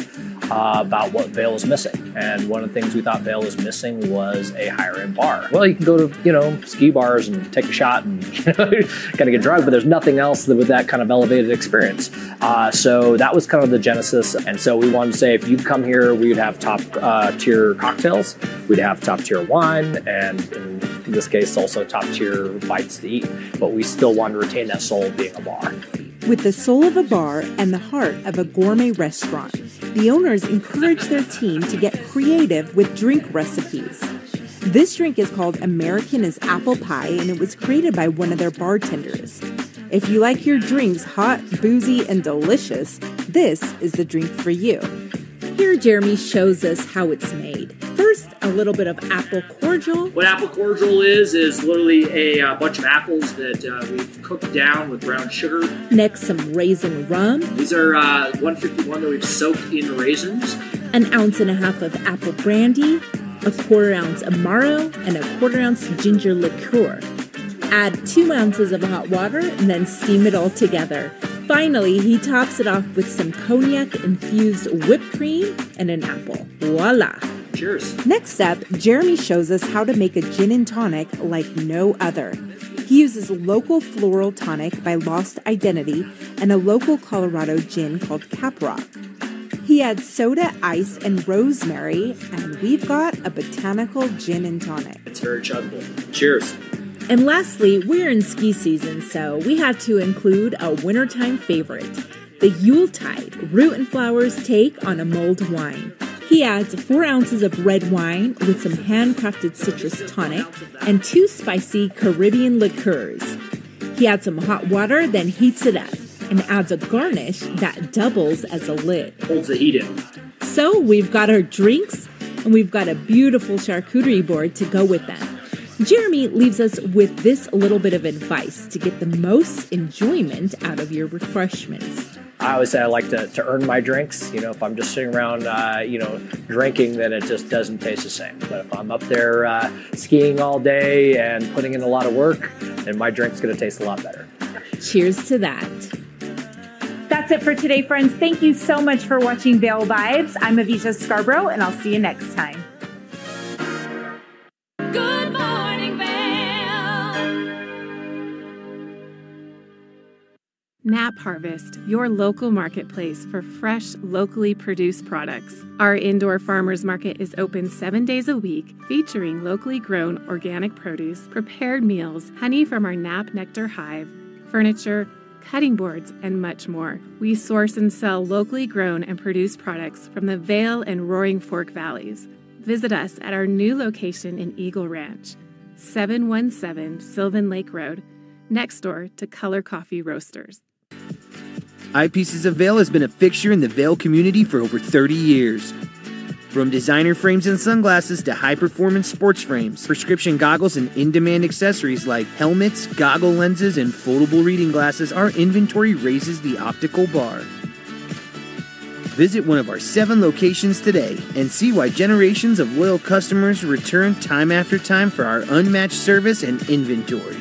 uh, about what Vail was missing, and one of the things we thought Vail was missing was a higher end bar. Well, you can go to you know ski bars and take a shot and you know, kind of get drunk, but there's nothing else with that kind of elevated experience. Uh, so that was kind of the genesis, and so we wanted to say if you'd come here, we'd have top uh, tier cocktails, we'd have top tier wine, and in this case also top tier bites to eat, but we still wanted to retain that soul of being a bar. With the soul of a bar and the heart of a gourmet restaurant, the owners encourage their team to get creative with drink recipes. This drink is called American as Apple Pie and it was created by one of their bartenders. If you like your drinks hot, boozy, and delicious, this is the drink for you. Here, Jeremy shows us how it's made. First, a little bit of apple cordial. What apple cordial is is literally a uh, bunch of apples that uh, we've cooked down with brown sugar. Next, some raisin rum. These are uh, 151 that we've soaked in raisins. An ounce and a half of apple brandy, a quarter ounce amaro, and a quarter ounce ginger liqueur. Add two ounces of hot water and then steam it all together. Finally, he tops it off with some cognac infused whipped cream and an apple. Voila! Cheers. Next up, Jeremy shows us how to make a gin and tonic like no other. He uses local floral tonic by Lost Identity and a local Colorado gin called Caprock. He adds soda, ice, and rosemary, and we've got a botanical gin and tonic. It's very chuggable. Cheers. And lastly, we're in ski season, so we had to include a wintertime favorite the Yuletide Root and Flowers take on a mulled wine. He adds four ounces of red wine with some handcrafted citrus tonic and two spicy Caribbean liqueurs. He adds some hot water, then heats it up and adds a garnish that doubles as a lid. Holds the heat in. So we've got our drinks and we've got a beautiful charcuterie board to go with them. Jeremy leaves us with this little bit of advice to get the most enjoyment out of your refreshments. I always say I like to, to earn my drinks. You know, if I'm just sitting around, uh, you know, drinking, then it just doesn't taste the same. But if I'm up there uh, skiing all day and putting in a lot of work, then my drink's going to taste a lot better. Cheers to that. That's it for today, friends. Thank you so much for watching Vail Vibes. I'm Avisha Scarborough, and I'll see you next time. Nap Harvest, your local marketplace for fresh, locally produced products. Our indoor farmers market is open seven days a week, featuring locally grown organic produce, prepared meals, honey from our Nap Nectar hive, furniture, cutting boards, and much more. We source and sell locally grown and produced products from the Vail and Roaring Fork valleys. Visit us at our new location in Eagle Ranch, 717 Sylvan Lake Road, next door to Color Coffee Roasters. Eyepieces of Vail has been a fixture in the Vail community for over 30 years. From designer frames and sunglasses to high performance sports frames, prescription goggles, and in demand accessories like helmets, goggle lenses, and foldable reading glasses, our inventory raises the optical bar. Visit one of our seven locations today and see why generations of loyal customers return time after time for our unmatched service and inventory.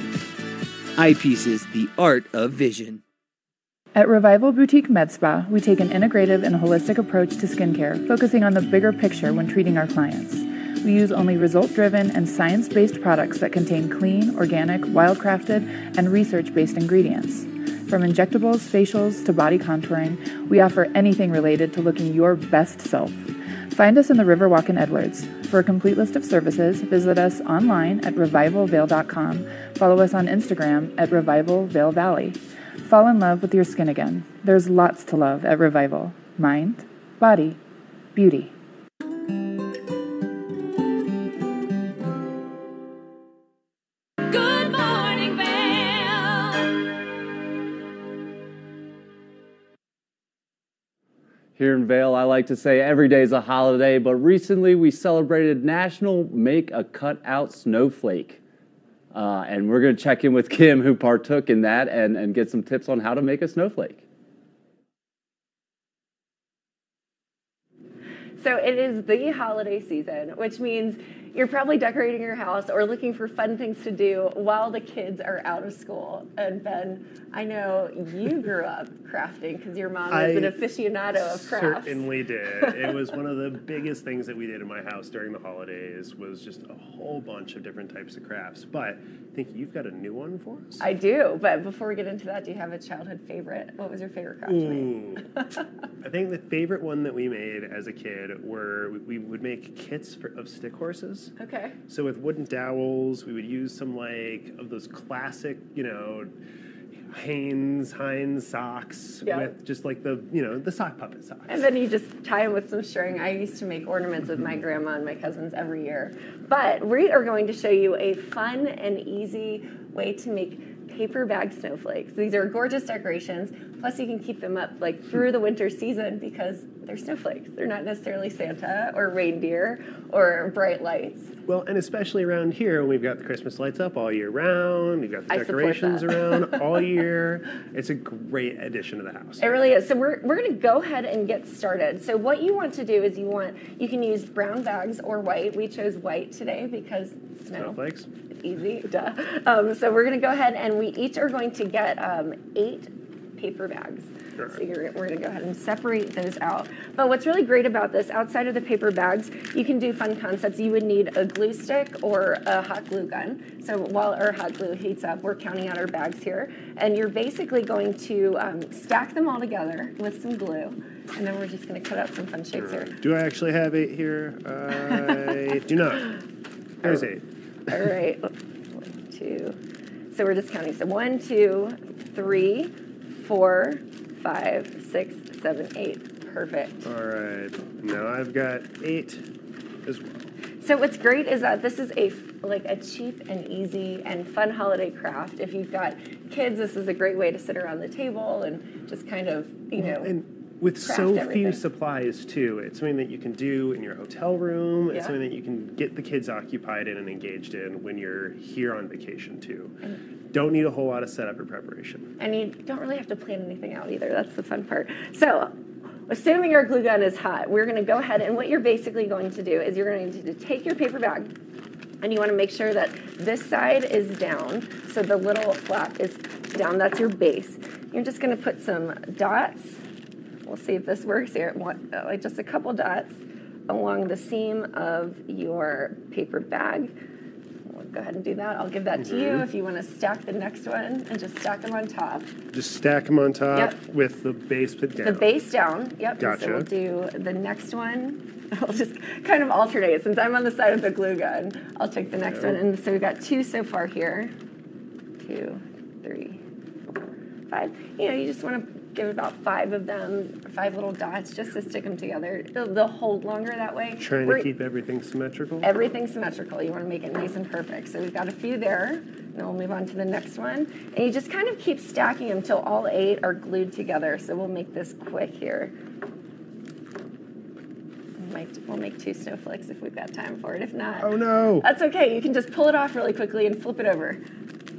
Eyepieces, the art of vision. At Revival Boutique Med Spa, we take an integrative and holistic approach to skincare, focusing on the bigger picture when treating our clients. We use only result driven and science based products that contain clean, organic, wildcrafted, and research based ingredients. From injectables, facials, to body contouring, we offer anything related to looking your best self. Find us in the Riverwalk in Edwards. For a complete list of services, visit us online at revivalvail.com. Follow us on Instagram at Revival Vail Valley. Fall in love with your skin again. There's lots to love at Revival mind, body, beauty. Good morning, Vail. Here in Vail, I like to say every day is a holiday, but recently we celebrated National Make a Cutout Snowflake. Uh, and we're going to check in with Kim, who partook in that, and, and get some tips on how to make a snowflake. So it is the holiday season, which means you're probably decorating your house or looking for fun things to do while the kids are out of school. And Ben, I know you grew up crafting because your mom is an aficionado of crafts. Certainly did. it was one of the biggest things that we did in my house during the holidays was just a whole bunch of different types of crafts. But I think you've got a new one for us. I do, but before we get into that, do you have a childhood favorite? What was your favorite craft? Ooh. I think the favorite one that we made as a kid were we- we would make kits for, of stick horses. Okay. So with wooden dowels, we would use some like of those classic, you know, Hanes Heinz socks Yeah. with just like the you know the sock puppet socks. And then you just tie them with some string. I used to make ornaments with my mm-hmm. grandma and my cousins every year. But we are going to show you a fun and easy way to make paper bag snowflakes. These are gorgeous decorations. Plus, you can keep them up like through the winter season because they're snowflakes. They're not necessarily Santa or reindeer or bright lights. Well, and especially around here, we've got the Christmas lights up all year round. We've got the decorations around all year. It's a great addition to the house. It really is. So we're, we're going to go ahead and get started. So what you want to do is you want you can use brown bags or white. We chose white today because snow. Snowflakes. Easy, duh. Um, so we're going to go ahead and we each are going to get um, eight paper bags. So you're, we're going to go ahead and separate those out. But what's really great about this, outside of the paper bags, you can do fun concepts. You would need a glue stick or a hot glue gun. So while our hot glue heats up, we're counting out our bags here. And you're basically going to um, stack them all together with some glue. And then we're just going to cut out some fun shapes here. Do I actually have eight here? I do not. There's eight. All right. One, two. So we're just counting. So one, two, three, four, five, six, seven, eight. Perfect. All right. Now I've got eight as well. So what's great is that this is a like a cheap and easy and fun holiday craft. If you've got kids, this is a great way to sit around the table and just kind of you know. And with so everything. few supplies too, it's something that you can do in your hotel room. It's something that you can get the kids occupied in and engaged in when you're here on vacation too. Don't need a whole lot of setup or preparation. And you don't really have to plan anything out either. That's the fun part. So, assuming your glue gun is hot, we're going to go ahead and what you're basically going to do is you're going to take your paper bag and you want to make sure that this side is down. So the little flap is down. That's your base. You're just going to put some dots. We'll see if this works here. One- uh, Like just a couple dots along the seam of your paper bag. We'll go ahead and do that. I'll give that to you Mhm. if you want to stack the next one and just stack them on top. Just stack them on top Yep. with the base put down. The base down. Yep. and Gotcha. So we'll do the next one. I'll just kind of alternate. Since I'm on the side of the glue gun, I'll take the next one. And so we've got two so far here. Two, three, four, five. You know, you just want to give about five of them, five little dots, just to stick them together. They'll, they'll hold longer that way. Trying We're- to keep everything symmetrical. Everything symmetrical. You want to make it nice and perfect. So we've got a few there. Now we'll move on to the next one. And you just kind of keep stacking them until all eight are glued together. So we'll make this quick here. We'll make two snowflakes if we've got time for it. If not, Oh no! that's okay. You can just pull it off really quickly and flip it over.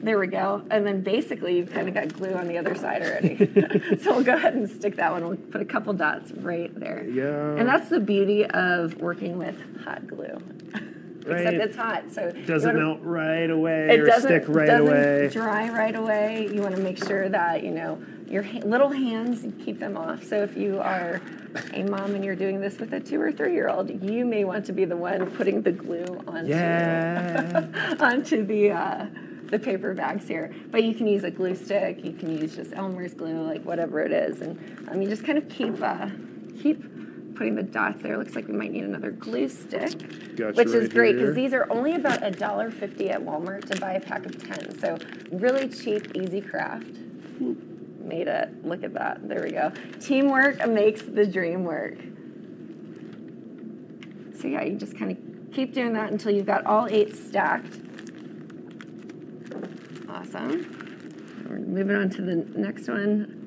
There we go. And then basically you've kind of got glue on the other side already. so we'll go ahead and stick that one. We'll put a couple dots right there. Yeah. And that's the beauty of working with hot glue. Right. Except it's hot, so you Doesn't melt right away It or doesn't stick right doesn't away. dry right away. You want to make sure that you know your ha- little hands keep them off. So if you are a mom and you're doing this with a two or three year old, you may want to be the one putting the glue onto Yeah. onto the uh, the paper bags here. But you can use a glue stick. You can use just Elmer's glue, like whatever it is, and um, you just kind of keep uh, keep putting the dots there. Looks like we might need another glue stick, Gotcha which is right great because these are only about a dollar fifty at Walmart to buy a pack of ten. So really cheap, easy craft. Made it. Look at that. There we go. Teamwork makes the dream work. So yeah, you just kind of keep doing that until you've got all eight stacked. Awesome. We're moving on to the next one.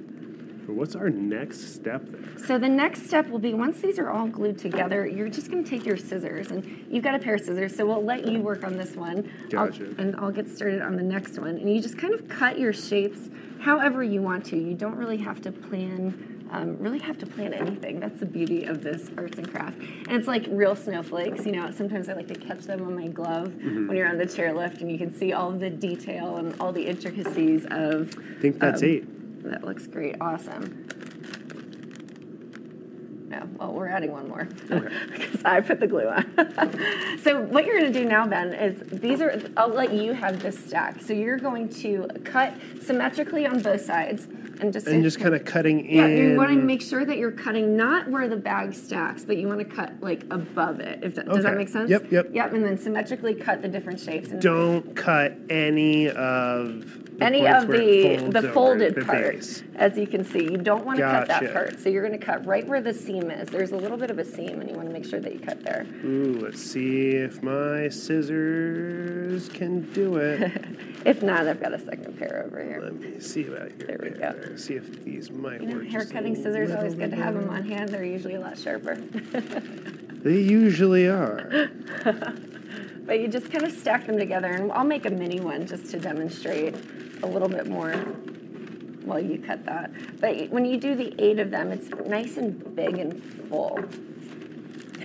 What's our next step there? So the next step will be once these are all glued together, you're just going to take your scissors and you've got a pair of scissors. So we'll let you work on this one. I'll- and I'll get started on the next one. And you just kind of cut your shapes however you want to. You don't really have to plan. Um, really have to plan anything. That's the beauty of this arts and craft. And it's like real snowflakes. You know, sometimes I like to catch them on my glove Mhm. when you're on the chairlift, and you can see all the detail and all the intricacies of. I think that's um, eight. That looks great. Awesome. No, well, we're adding one more because I put the glue on. so what you're going to do now, Ben, is these are. I'll let you have this stack. So you're going to cut symmetrically on both sides and just And just kind of cutting in. yeah, you want to make sure that you're cutting not where the bag stacks, but you want to cut like above it. If that, does that make sense? Yep, yep. Yep, and then symmetrically cut the different shapes. And Don't cut any of the any of the the folded the part, base. as you can see, you don't want to cut that part. So you're going to cut right where the seam is. There's a little bit of a seam, and you want to make sure that you cut there. Ooh, let's see if my scissors can do it. If not, I've got a second pair over here. Let me see about your There we go. See if these might You know, work. hair cutting scissors always good to have them on hand. They're usually a lot sharper. They usually are. but you just kind of stack them together, and I'll make a mini one just to demonstrate a little bit more while you cut that. But when you do the eight of them, it's nice and big and full.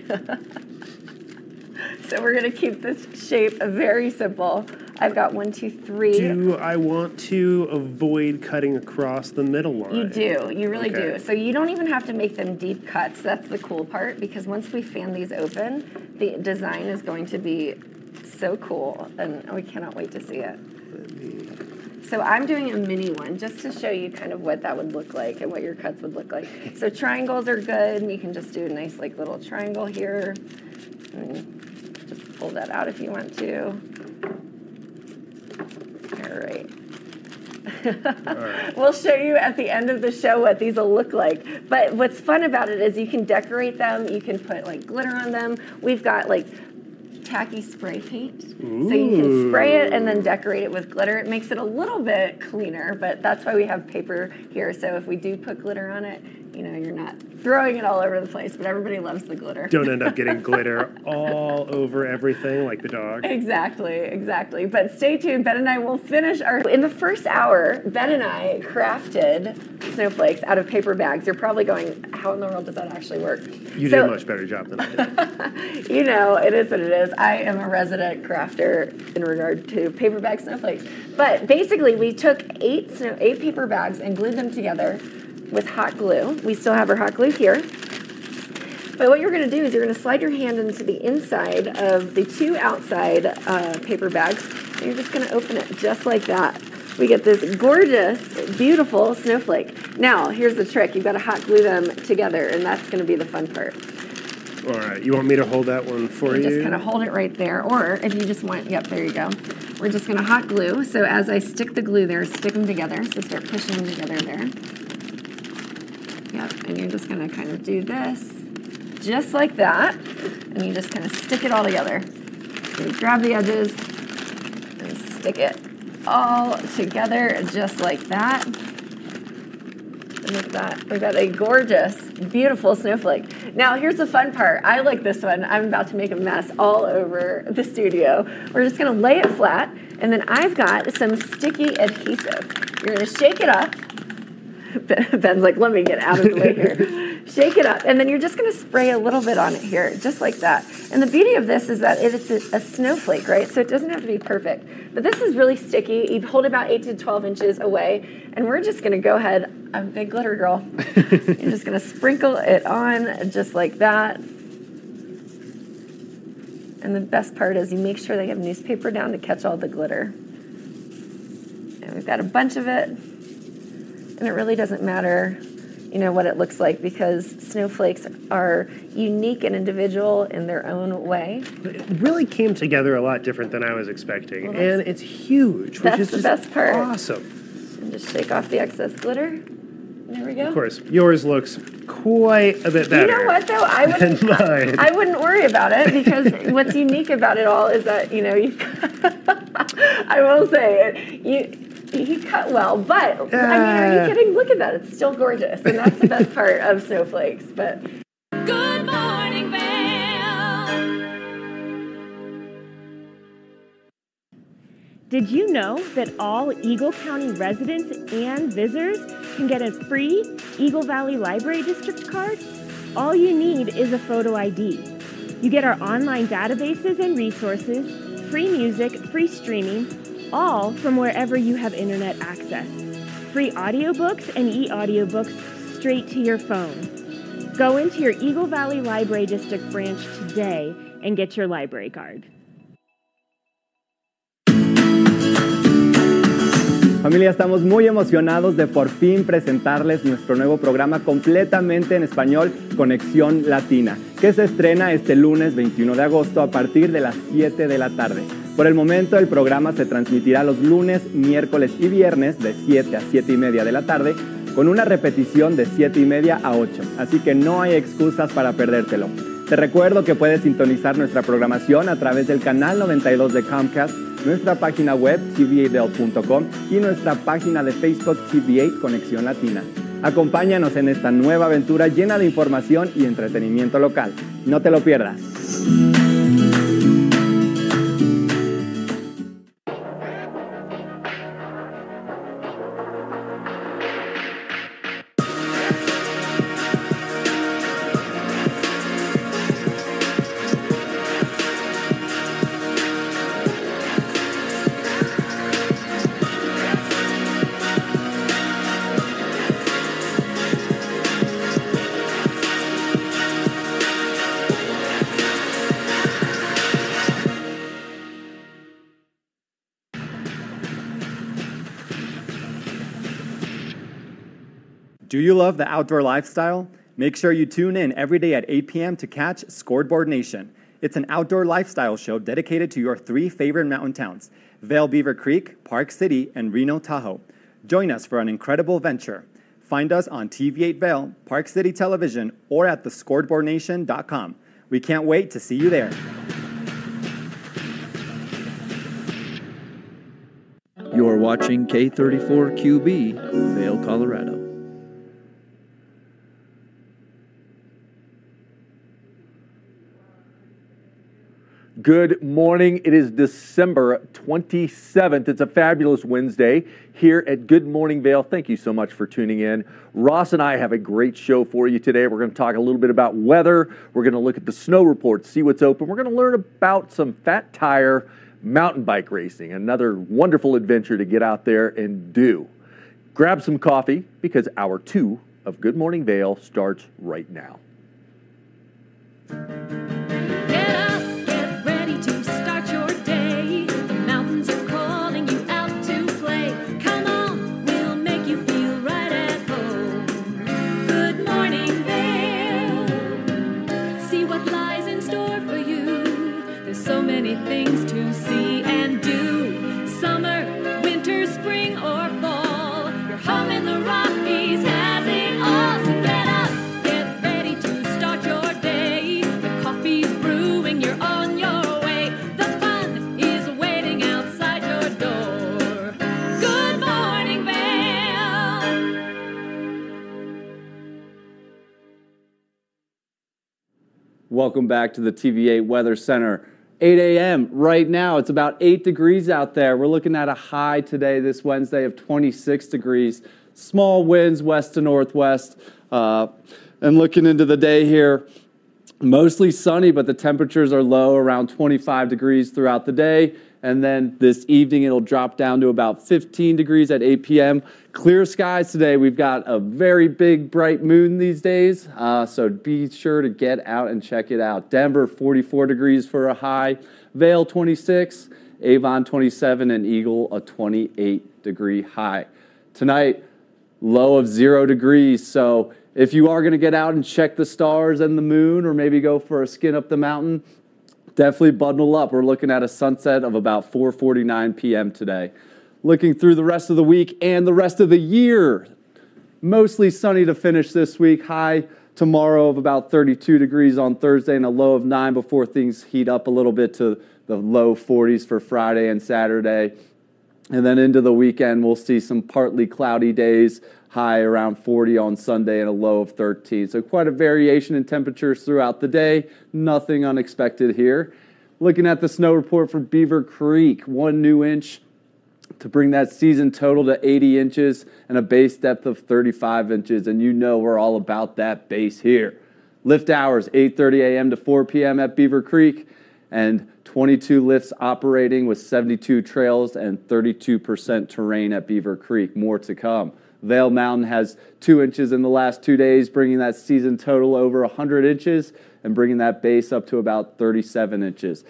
so we're gonna keep this shape very simple. I've got one, two, three. Do I want to avoid cutting across the middle line? You do. You really Okay. do. So you don't even have to make them deep cuts. That's the cool part because once we fan these open, the design is going to be so cool and we cannot wait to see it. So I'm doing a mini one just to show you kind of what that would look like and what your cuts would look like. So triangles are good. You can just do a nice like little triangle here. And just pull that out if you want to. All right. we'll show you at the end of the show what these will look like. But what's fun about it is you can decorate them, you can put like glitter on them. We've got like tacky spray paint. So you can spray it and then decorate it with glitter. It makes it a little bit cleaner, but that's why we have paper here. So if we do put glitter on it, you know, you're not throwing it all over the place, but everybody loves the glitter. Don't end up getting glitter all over everything like the dog. Exactly, exactly. But stay tuned. Ben and I will finish our. In the first hour, Ben and I crafted snowflakes out of paper bags. You're probably going, how in the world does that actually work? You So- did a much better job than I did. you know, it is what it is. I am a resident crafter in regard to paper bag snowflakes. But basically, we took eight snow, eight paper bags and glued them together with hot glue. We still have our hot glue here. But what you're going to do is you're going to slide your hand into the inside of the two outside uh, paper bags, and you're just going to open it just like that. We get this gorgeous, beautiful snowflake. Now, here's the trick: you've got to hot glue them together, and that's going to be the fun part. All right, you want me to hold that one for You you? just kind of hold it right there, or if you just want, yep, there you go. We're just gonna hot glue. So as I stick the glue there, stick them together. So start pushing them together there. Yep, and you're just gonna kind of do this, just like that, and you just kind of stick it all together. So you grab the edges and stick it all together, just like that. Look at that. We've got a gorgeous, beautiful snowflake. Now, here's the fun part. I like this one. I'm about to make a mess all over the studio. We're just gonna lay it flat, and then I've got some sticky adhesive. You're gonna shake it up. Ben's like, let me get out of the way here. Shake it up, and then you're just gonna spray a little bit on it here, just like that. And the beauty of this is that it's a, a snowflake, right? So it doesn't have to be perfect. But this is really sticky. You hold it about eight to 12 inches away, and we're just gonna go ahead. I'm a big glitter girl. you're just gonna sprinkle it on just like that. And the best part is you make sure they have newspaper down to catch all the glitter. And we've got a bunch of it. And it really doesn't matter, you know, what it looks like because snowflakes are unique and individual in their own way. It really came together a lot different than I was expecting, Well, and it's huge, which That's is the best part. awesome. And just shake off the excess glitter. There we go. Of course, yours looks quite a bit better. You know what though? I wouldn't. mine. I wouldn't worry about it because what's unique about it all is that you know you. I will say it. You. He cut well, but I mean, are you kidding? Look at that; it's still gorgeous, and that's the best part of snowflakes. But Good morning, Vail. Did you know that all Eagle County residents and visitors can get a free Eagle Valley Library District card? All you need is a photo ID. You get our online databases and resources, free music, free streaming, all from wherever you have internet access. Free audiobooks and e-audiobooks straight to your phone. Go into your Eagle Valley Library District branch today and get your library card. Familia, estamos muy emocionados de por fin presentarles nuestro nuevo programa completamente en español, Conexión Latina, que se estrena este lunes 21 de agosto a partir de las 7 de la tarde. Por el momento, el programa se transmitirá los lunes, miércoles y viernes de 7 a 7 y media de la tarde, con una repetición de 7 y media a 8, así que no hay excusas para perdértelo. Te recuerdo que puedes sintonizar nuestra programación a través del canal 92 de Comcast, nuestra página web tva.com y nuestra página de Facebook TVA Conexión Latina. Acompáñanos en esta nueva aventura llena de información y entretenimiento local. No te lo pierdas. Love the outdoor lifestyle? Make sure you tune in every day at 8 p.m. to catch Scoreboard Nation. It's an outdoor lifestyle show dedicated to your three favorite mountain towns Vail Beaver Creek, Park City, and Reno Tahoe. Join us for an incredible venture. Find us on TV8 Vail, Park City Television, or at thescoreboardnation.com. We can't wait to see you there. You're watching K34QB, Vail, Colorado. Good morning. It is December 27th. It's a fabulous Wednesday here at Good Morning Vail. Thank you so much for tuning in. Ross and I have a great show for you today. We're going to talk a little bit about weather. We're going to look at the snow report, see what's open. We're going to learn about some fat tire mountain bike racing, another wonderful adventure to get out there and do. Grab some coffee because hour two of Good Morning Vail starts right now. Welcome back to the TV8 Weather Center. 8 a.m. right now. It's about 8 degrees out there. We're looking at a high today, this Wednesday, of 26 degrees. Small winds west to northwest. Uh, and looking into the day here, mostly sunny, but the temperatures are low, around 25 degrees throughout the day. And then this evening, it'll drop down to about 15 degrees at 8 p.m. Clear skies today. We've got a very big, bright moon these days. Uh, so be sure to get out and check it out. Denver, 44 degrees for a high. Vail, 26. Avon, 27. And Eagle, a 28 degree high. Tonight, low of zero degrees. So if you are going to get out and check the stars and the moon, or maybe go for a skin up the mountain, definitely bundle up. We're looking at a sunset of about 4:49 p.m. today. Looking through the rest of the week and the rest of the year, mostly sunny to finish this week. High tomorrow of about 32 degrees on Thursday and a low of 9 before things heat up a little bit to the low 40s for Friday and Saturday. And then into the weekend, we'll see some partly cloudy days, high around 40 on Sunday and a low of 13. So, quite a variation in temperatures throughout the day. Nothing unexpected here. Looking at the snow report for Beaver Creek, one new inch to bring that season total to 80 inches and a base depth of 35 inches. And you know we're all about that base here. Lift hours 8:30 a.m. to 4 p.m. at Beaver Creek, and 22 lifts operating with 72 trails and 32% terrain at Beaver Creek. More to come. Vail Mountain has two inches in the last two days, bringing that season total over 100 inches and bringing that base up to about 37 inches.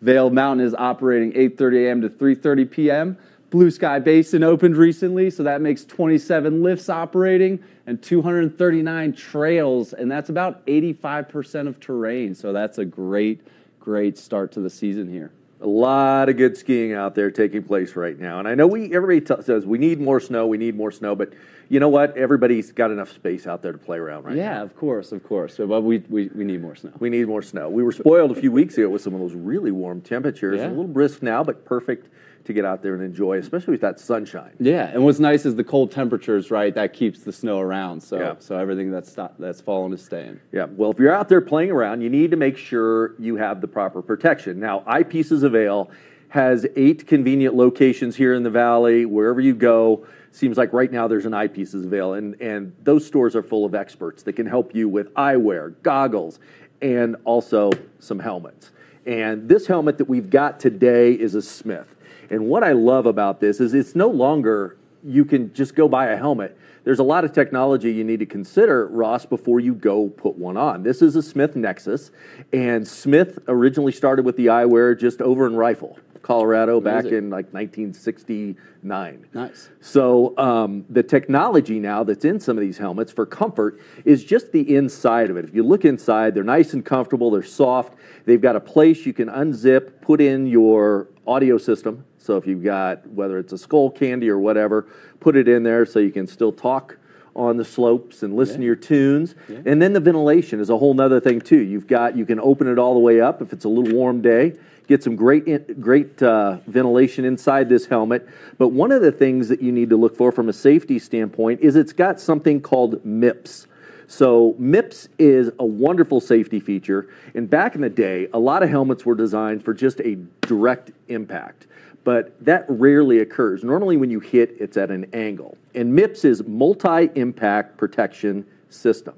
Vail Mountain is operating 8:30 a.m. to 3:30 p.m. Blue Sky Basin opened recently, so that makes 27 lifts operating and 239 trails, and that's about 85% of terrain. So that's a great, great start to the season here. A lot of good skiing out there taking place right now, and I know we everybody t- says we need more snow, we need more snow, but you know what? Everybody's got enough space out there to play around right now. yeah, of course, of course. But we, we, we need more snow. We need more snow. We were spoiled a few weeks ago with some of those really warm temperatures. Yeah. A little brisk now, but perfect to get out there and enjoy, especially with that sunshine. Yeah, and what's nice is the cold temperatures, right? That keeps the snow around. So Yeah. so everything that's stop, that's fallen is staying. Yeah, well, if you're out there playing around, you need to make sure you have the proper protection. Now, Eyepieces of Vail has eight convenient locations here in the valley. Wherever you go, seems like right now there's an Eyepieces of Vail, and and those stores are full of experts that can help you with eyewear, goggles, and also some helmets. And this helmet that we've got today is a Smith. And what I love about this is it's no longer you can just go buy a helmet. There's a lot of technology you need to consider, Ross, before you go put one on. This is a Smith Nexus, and Smith originally started with the eyewear just over in Rifle Colorado, back in like 1969. Nice. So um, the technology now that's in some of these helmets for comfort is just the inside of it. If you look inside, they're nice and comfortable. They're soft. They've got a place you can unzip, put in your audio system. So if you've got whether it's a Skullcandy or whatever, put it in there so you can still talk on the slopes and listen to your tunes. And then the ventilation is a whole nother thing too. You've got you can open it all the way up if it's a little warm day. Get some great in- great uh, ventilation inside this helmet. But one of the things that you need to look for from a safety standpoint is it's got something called MIPS. So MIPS is a wonderful safety feature. And back in the day, a lot of helmets were designed for just a direct impact. But that rarely occurs. Normally, when you hit, it's at an angle. And MIPS is multi impact protection system.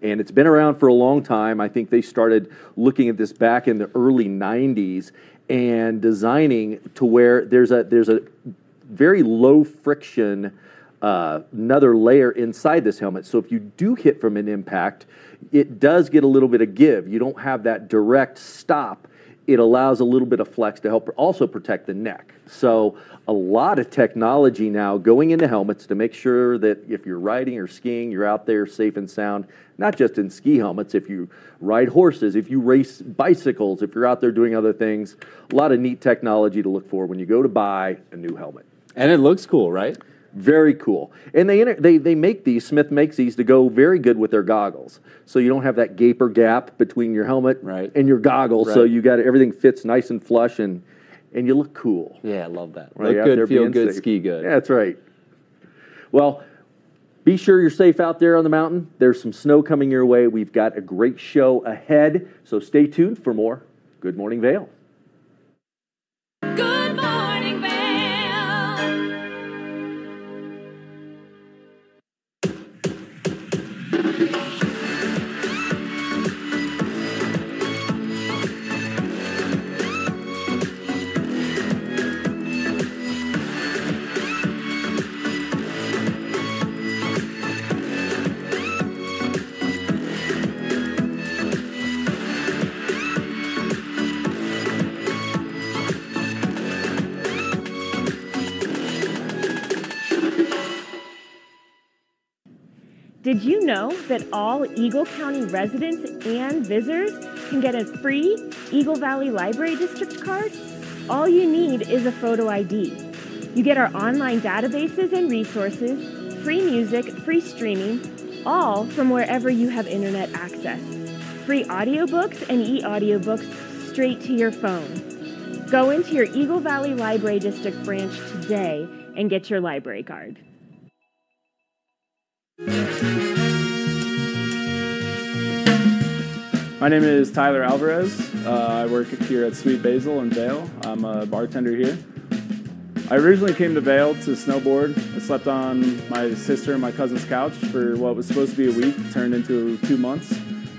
And it's been around for a long time. I think they started looking at this back in the early 90s and designing to where there's a, there's a very low friction uh, another layer inside this helmet. So if you do hit from an impact, it does get a little bit of give. You don't have that direct stop. It allows a little bit of flex to help also protect the neck. So a lot of technology now going into helmets to make sure that if you're riding or skiing, you're out there safe and sound. Not just in ski helmets. If you ride horses, if you race bicycles, if you're out there doing other things, a lot of neat technology to look for when you go to buy a new helmet. And it looks cool, right? Very cool. And they they they make these. Smith makes these to go very good with their goggles. So you don't have that gaper gap between your helmet right. and your goggles. So you got everything fits nice and flush and and you look cool. Yeah, I love that. Right, Look good, feel good, safe. ski good. Yeah, that's right. Well, be sure you're safe out there on the mountain. There's some snow coming your way. We've got a great show ahead. So stay tuned for more. Good morning, Vail. Know that all Eagle County residents and visitors can get a free Eagle Valley Library District card? All you need is a photo ID. You get our online databases and resources, free music, free streaming, all from wherever you have internet access. Free audiobooks and e-audiobooks straight to your phone. Go into your Eagle Valley Library District branch today and get your library card. My name is Tyler Alvarez. Uh, I work here at Sweet Basil in Vail. I'm a bartender here. I originally came to Vail to snowboard. I slept on my sister and my cousin's couch for what was supposed to be a week, turned into two months,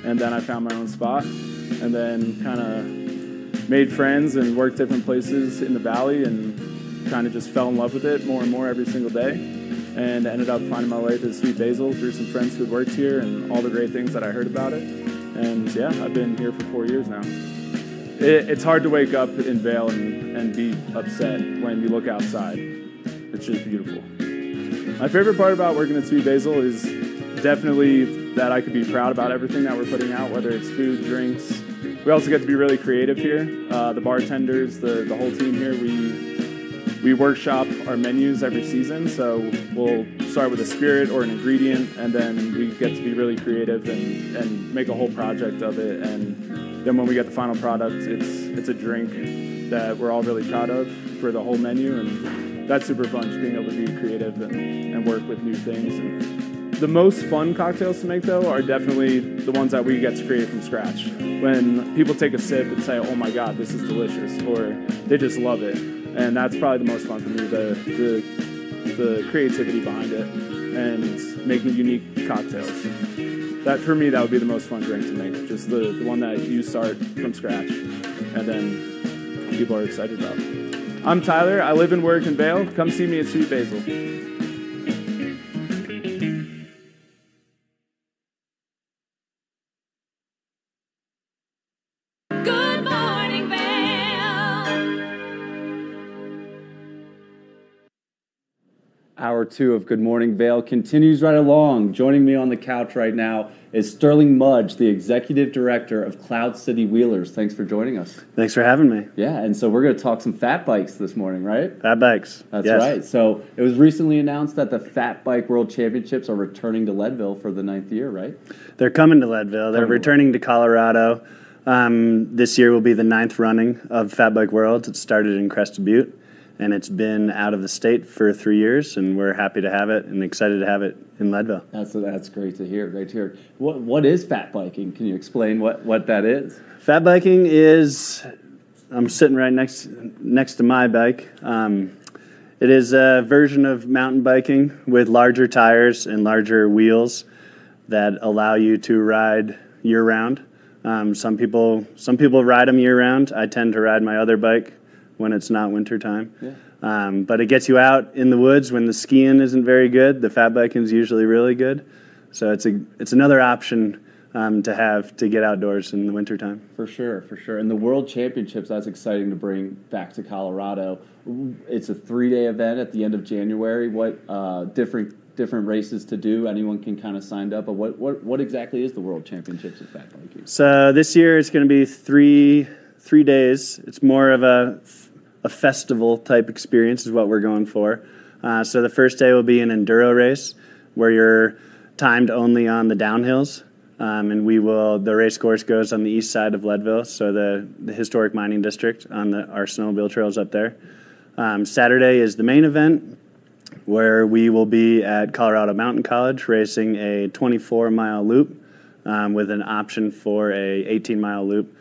and then I found my own spot. And then kind of made friends and worked different places in the valley and kind of just fell in love with it more and more every single day. And ended up finding my way to Sweet Basil through some friends who had worked here and all the great things that I heard about it. And yeah, I've been here for four years now. It, it's hard to wake up in Vail and, and be upset when you look outside. It's just beautiful. My favorite part about working at Sweet Basil is definitely that I could be proud about everything that we're putting out, whether it's food, drinks. We also get to be really creative here. Uh, the bartenders, the, the whole team here, we we workshop our menus every season. So we'll start with a spirit or an ingredient, and then we get to be really creative and, and make a whole project of it. And then when we get the final product, it's it's a drink that we're all really proud of for the whole menu, and that's super fun. Just being able to be creative and, and work with new things. And the most fun cocktails to make though are definitely the ones that we get to create from scratch. When people take a sip and say, "Oh my God, this is delicious," or they just love it, and that's probably the most fun for me. The the, the creativity behind it and making unique cocktails. That for me, that would be the most fun drink to make. Just the, the one that you start from scratch, and then people are excited about. I'm Tyler. I live and work in Vail. Come see me at Sweet Basil. Hour two of Good Morning Vail continues right along. Joining me on the couch right now is Sterling Mudge, the executive director of Cloud City Wheelers. Thanks for joining us. Thanks for having me. Yeah, and so we're going to talk some fat bikes this morning, right? Fat bikes. That's yes. right. So it was recently announced that the Fat Bike World Championships are returning to Leadville for the ninth year, right? They're coming to Leadville. They're Coming to returning to Colorado. Um, this year will be the ninth running of Fat Bike Worlds. It started in Crested Butte, and it's been out of the state for three years, and we're happy to have it and excited to have it in Leadville. That's that's great to hear. Great to hear. What what is fat biking? Can you explain what what that is? Fat biking is. I'm sitting right next next to my bike. Um, it is a version of mountain biking with larger tires and larger wheels that allow you to ride year round. Um, some people some people ride them year round. I tend to ride my other bike when it's not winter time. Yeah. Um, but it gets you out in the woods when the skiing isn't very good. The fat biking is usually really good, so it's a it's another option um, to have to get outdoors in the wintertime. For sure, for sure. And the World Championships, that's exciting to bring back to Colorado. It's a three day event at the end of January. What uh, different different races to do? Anyone can kind of sign up. But what, what, what exactly is the World Championships of fat biking? So this year it's going to be three three days. It's more of a a festival type experience is what we're going for. Uh, so the first day will be an enduro race where you're timed only on the downhills. Um, and we will. The race course goes on the east side of Leadville, so the, the historic mining district on the our snowmobile trails up there. Um, Saturday is the main event, where we will be at Colorado Mountain College racing a 24 mile loop um, with an option for a 18 mile loop.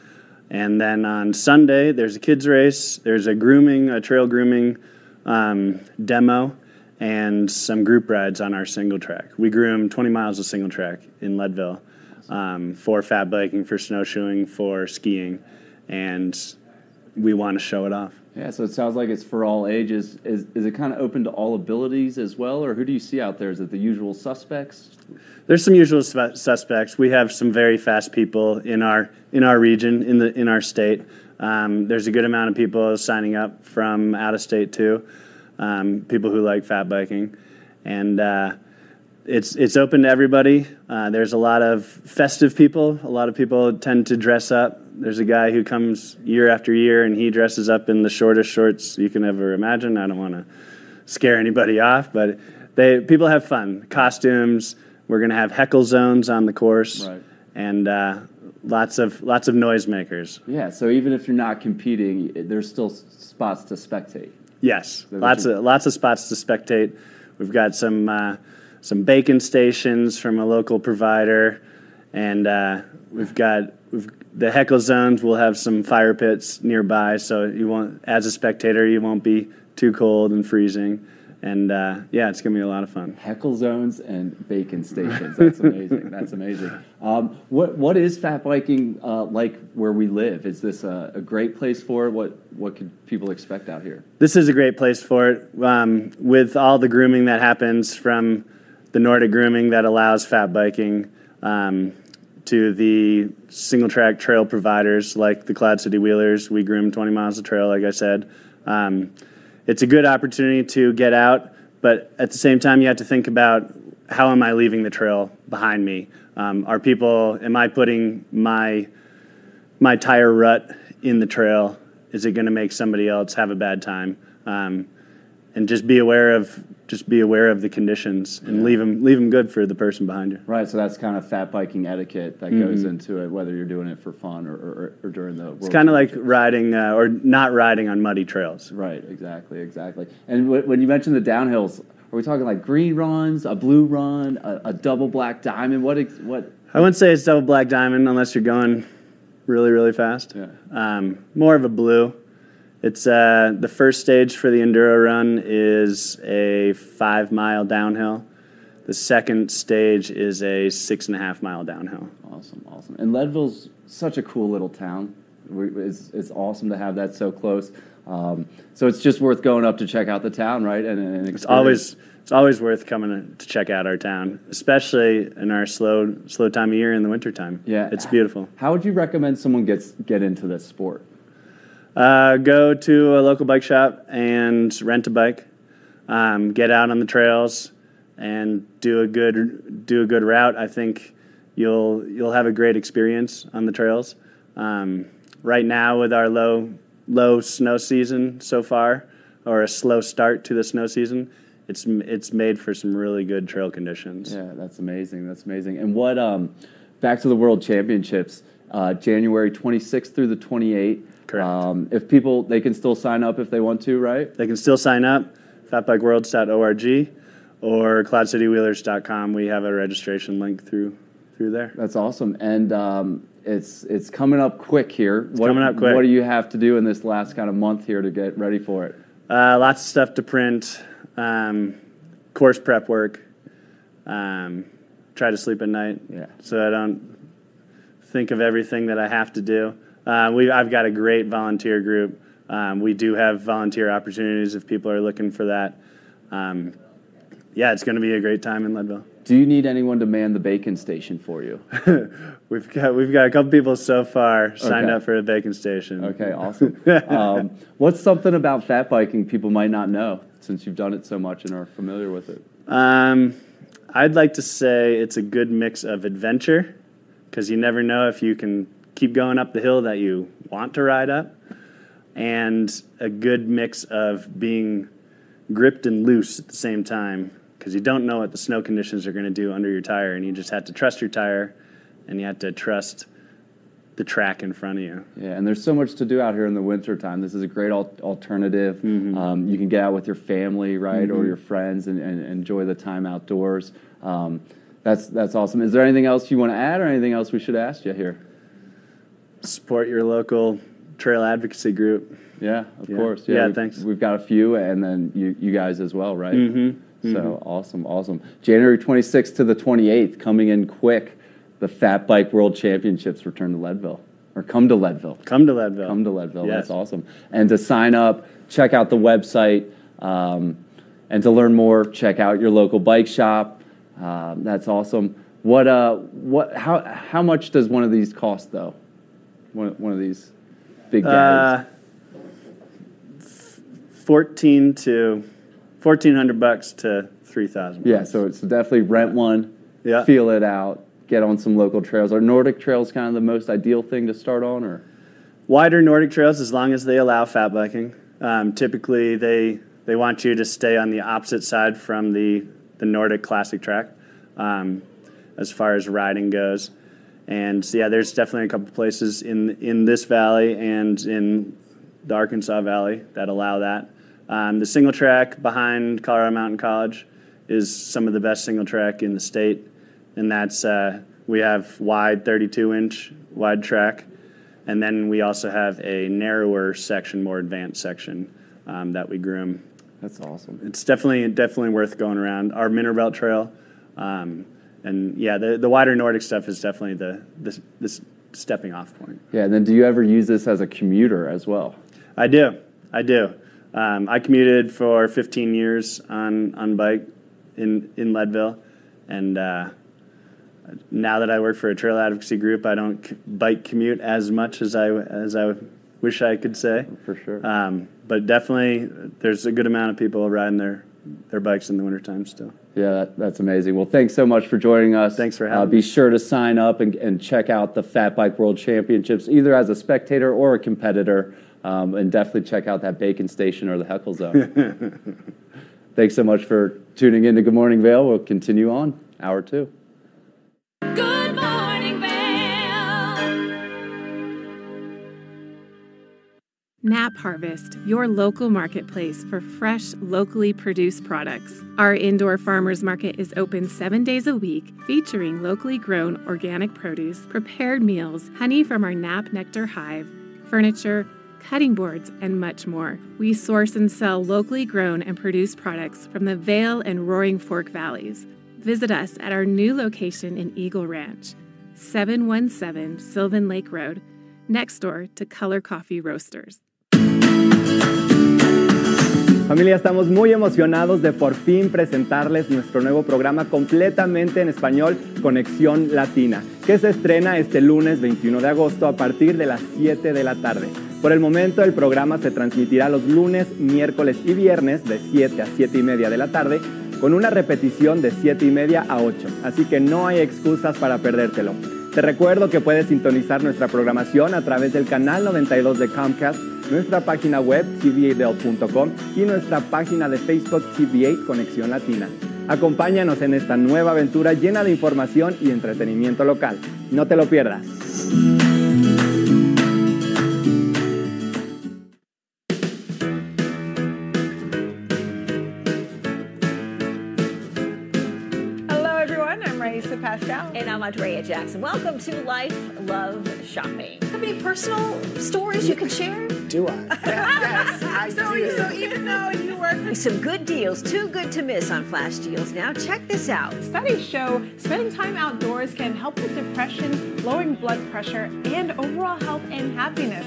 And then on Sunday, there's a kids race, there's a grooming, a trail grooming um, demo, and some group rides on our single track. We groom 20 miles of single track in Leadville um, for fat biking, for snowshoeing, for skiing, and we want to show it off. Yeah, so it sounds like it's for all ages. Is, is it kind of open to all abilities as well, or who do you see out there? Is it the usual suspects? There's some usual su- suspects. We have some very fast people in our in our region, in the in our state. Um, there's a good amount of people signing up from out of state too. Um, people who like fat biking, and uh, it's it's open to everybody. Uh, there's a lot of festive people. A lot of people tend to dress up. There's a guy who comes year after year, and he dresses up in the shortest shorts you can ever imagine. I don't want to scare anybody off, but they people have fun. Costumes. We're going to have heckle zones on the course, Right. and uh, lots of lots of noisemakers. Yeah, so even if you're not competing, there's still spots to spectate. Yes, lots of lots of spots to spectate. We've got some uh, some bacon stations from a local provider, and uh, we've got we've, the heckle zones. We'll have some fire pits nearby, so you won't, as a spectator, you won't be too cold and freezing. And uh, yeah, it's gonna be a lot of fun. Heckle zones and bacon stations. That's amazing. That's amazing. Um, what what is fat biking uh, like where we live? Is this a, a great place for it? What what could people expect out here? This is a great place for it. Um, with all the grooming that happens from the Nordic grooming that allows fat biking um, to the single track trail providers like the Cloud City Wheelers, we groom 20 miles of trail, like I said. Um, it's a good opportunity to get out, but at the same time, you have to think about how am I leaving the trail behind me? Um, are people, am I putting my my tire rut in the trail is it going to make somebody else have a bad time um, and just be aware of just be aware of the conditions and leave them leave them good for the person behind you Right, so that's kind of fat biking etiquette that goes Mhm. into it, whether you're doing it for fun or, or, or during the. it's kind of like riding uh, or not riding on muddy trails Right, exactly, exactly. And w- when you mentioned the downhills, are we talking like green runs, a blue run, a, a double black diamond? What ex- what? i wouldn't say it's double black diamond unless you're going really really fast Yeah. um, more of a blue it's uh, the first stage for the enduro run is a five mile downhill the second stage is a six and a half mile downhill Awesome, awesome. And Leadville's such a cool little town. It's, it's awesome to have that so close. Um, so it's just worth going up to check out the town, right? And, and It's always it's always worth coming to check out our town, especially in our slow slow time of year in the wintertime. Yeah. it's beautiful. How would you recommend someone gets get into this sport? Uh, go to a local bike shop and rent a bike. um, get out on the trails and do a good do a good route. I think you'll you'll have a great experience on the trails. Um, right now, with our low low snow season so far, or a slow start to the snow season, it's it's made for some really good trail conditions. Yeah, that's amazing. That's amazing. And what? Um, back to the World Championships, uh, January 26th through the 28th. Correct. Um, if people, they can still sign up if they want to, right? They can still sign up. Fatbikeworlds.org or cloudcitywheelers.com. We have a registration link through through there. That's awesome. And um, it's it's coming up quick here. It's coming up quick. What do you have to do in this last kind of month here to get ready for it? Uh, lots of stuff to print, um, course prep work. Um, try to sleep at night, yeah. so I don't think of everything that I have to do. Uh, we I've got a great volunteer group. Um, we do have volunteer opportunities if people are looking for that. Um, yeah, it's going to be a great time in Leadville. Do you need anyone to man the bacon station for you? we've got we've got a couple people so far signed Okay. up for a bacon station. Okay, awesome. um, what's something about fat biking people might not know since you've done it so much and are familiar with it? Um, I'd like to say it's a good mix of adventure because you never know if you can keep going up the hill that you want to ride up, and a good mix of being gripped and loose at the same time because you don't know what the snow conditions are going to do under your tire, and you just have to trust your tire and you have to trust the track in front of you. Yeah, and there's so much to do out here in the wintertime. This is a great al- alternative. Um, you can get out with your family, right, or Mhm. your friends, and, and enjoy the time outdoors. Um, that's that's awesome. Is there anything else you want to add, or anything else we should ask you here? Support your local trail advocacy group. Yeah, of Yeah. course. Yeah, we- thanks. We've got a few, and then you, you guys as well, right? Mhm, So mhm. awesome, awesome. January 26th to the 28th, coming in quick. The Fat Bike World Championships return to Leadville, or come to Leadville. Come to Leadville. Come to Leadville. Yes. That's awesome. And to sign up, check out the website, um, and to learn more, check out your local bike shop. Um, that's awesome. What uh, what how how much does one of these cost though? One one of these big guys. Uh, fourteen to fourteen hundred bucks to three thousand. Yeah, so it's definitely rent one, Yeah. feel it out, get on some local trails. Are Nordic trails kind of the most ideal thing to start on, or? Wider Nordic trails, as long as they allow fat biking. Um, typically, they they want you to stay on the opposite side from the the Nordic Classic track, um, as far as riding goes. And so, yeah, there's definitely a couple places in in this valley and in the Arkansas Valley that allow that. Um, the single track behind Colorado Mountain College is some of the best single track in the state, and that's uh, we have wide 32 inch wide track, and then we also have a narrower section, more advanced section um, that we groom. That's awesome. It's definitely definitely worth going around. Our Mineral Belt Trail, um, and yeah, the the wider Nordic stuff is definitely the the, the stepping off point. Yeah, and then do you ever use this as a commuter as well? I do. I do. Um, I commuted for 15 years on on bike in in Leadville, and uh, now that I work for a trail advocacy group, I don't c- bike commute as much as I as I wish I could say. For sure. Um, but definitely, there's a good amount of people riding their their bikes in the wintertime still. Yeah, that, that's amazing. Well, thanks so much for joining us. Thanks for Uh, having be me. sure to sign up and, and check out the Fat Bike World Championships, either as a spectator or a competitor. Um, and definitely check out that Bacon Station or the Heckle Zone. thanks so much for tuning in to Good Morning Vail. We'll continue on hour two. Good Nap Harvest, your local marketplace for fresh, locally produced products. Our indoor farmers market is open seven days a week, featuring locally grown organic produce, prepared meals, honey from our Nap Nectar hive, furniture, cutting boards, and much more. We source and sell locally grown and produced products from the Vail and Roaring Fork valleys. Visit us at our new location in Eagle Ranch, 717 Sylvan Lake Road, next door to Color Coffee Roasters. Familia, estamos muy emocionados de por fin presentarles nuestro nuevo programa completamente en español, Conexión Latina, que se estrena este lunes 21 de agosto a partir de las 7 de la tarde. Por el momento, el programa se transmitirá los lunes, miércoles y viernes de 7 a 7 y media de la tarde, con una repetición de 7 y media a 8, así que no hay excusas para perdértelo. Te recuerdo que puedes sintonizar nuestra programación a través del canal 92 de Comcast, nuestra página web tva.com y nuestra página de Facebook TVA Conexión Latina. Acompáñanos en esta nueva aventura llena de información y entretenimiento local. No te lo pierdas. I'm Andrea Jackson. Welcome to Life Love Shopping. Have any personal stories you can share? Do I? yes, I so, do. So even though you work some good deals, too good to miss on flash deals. Now check this out. Studies show spending time outdoors can help with depression, lowering blood pressure, and overall health and happiness.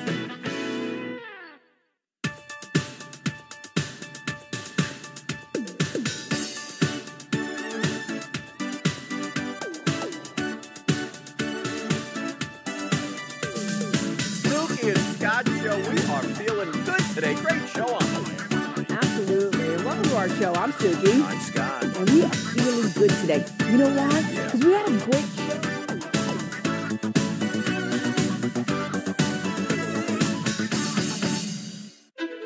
Today. Great show on the way. Absolutely. Welcome to our show. I'm Suki. I'm Scott. And we are feeling good today. You know why? Because we had a great show.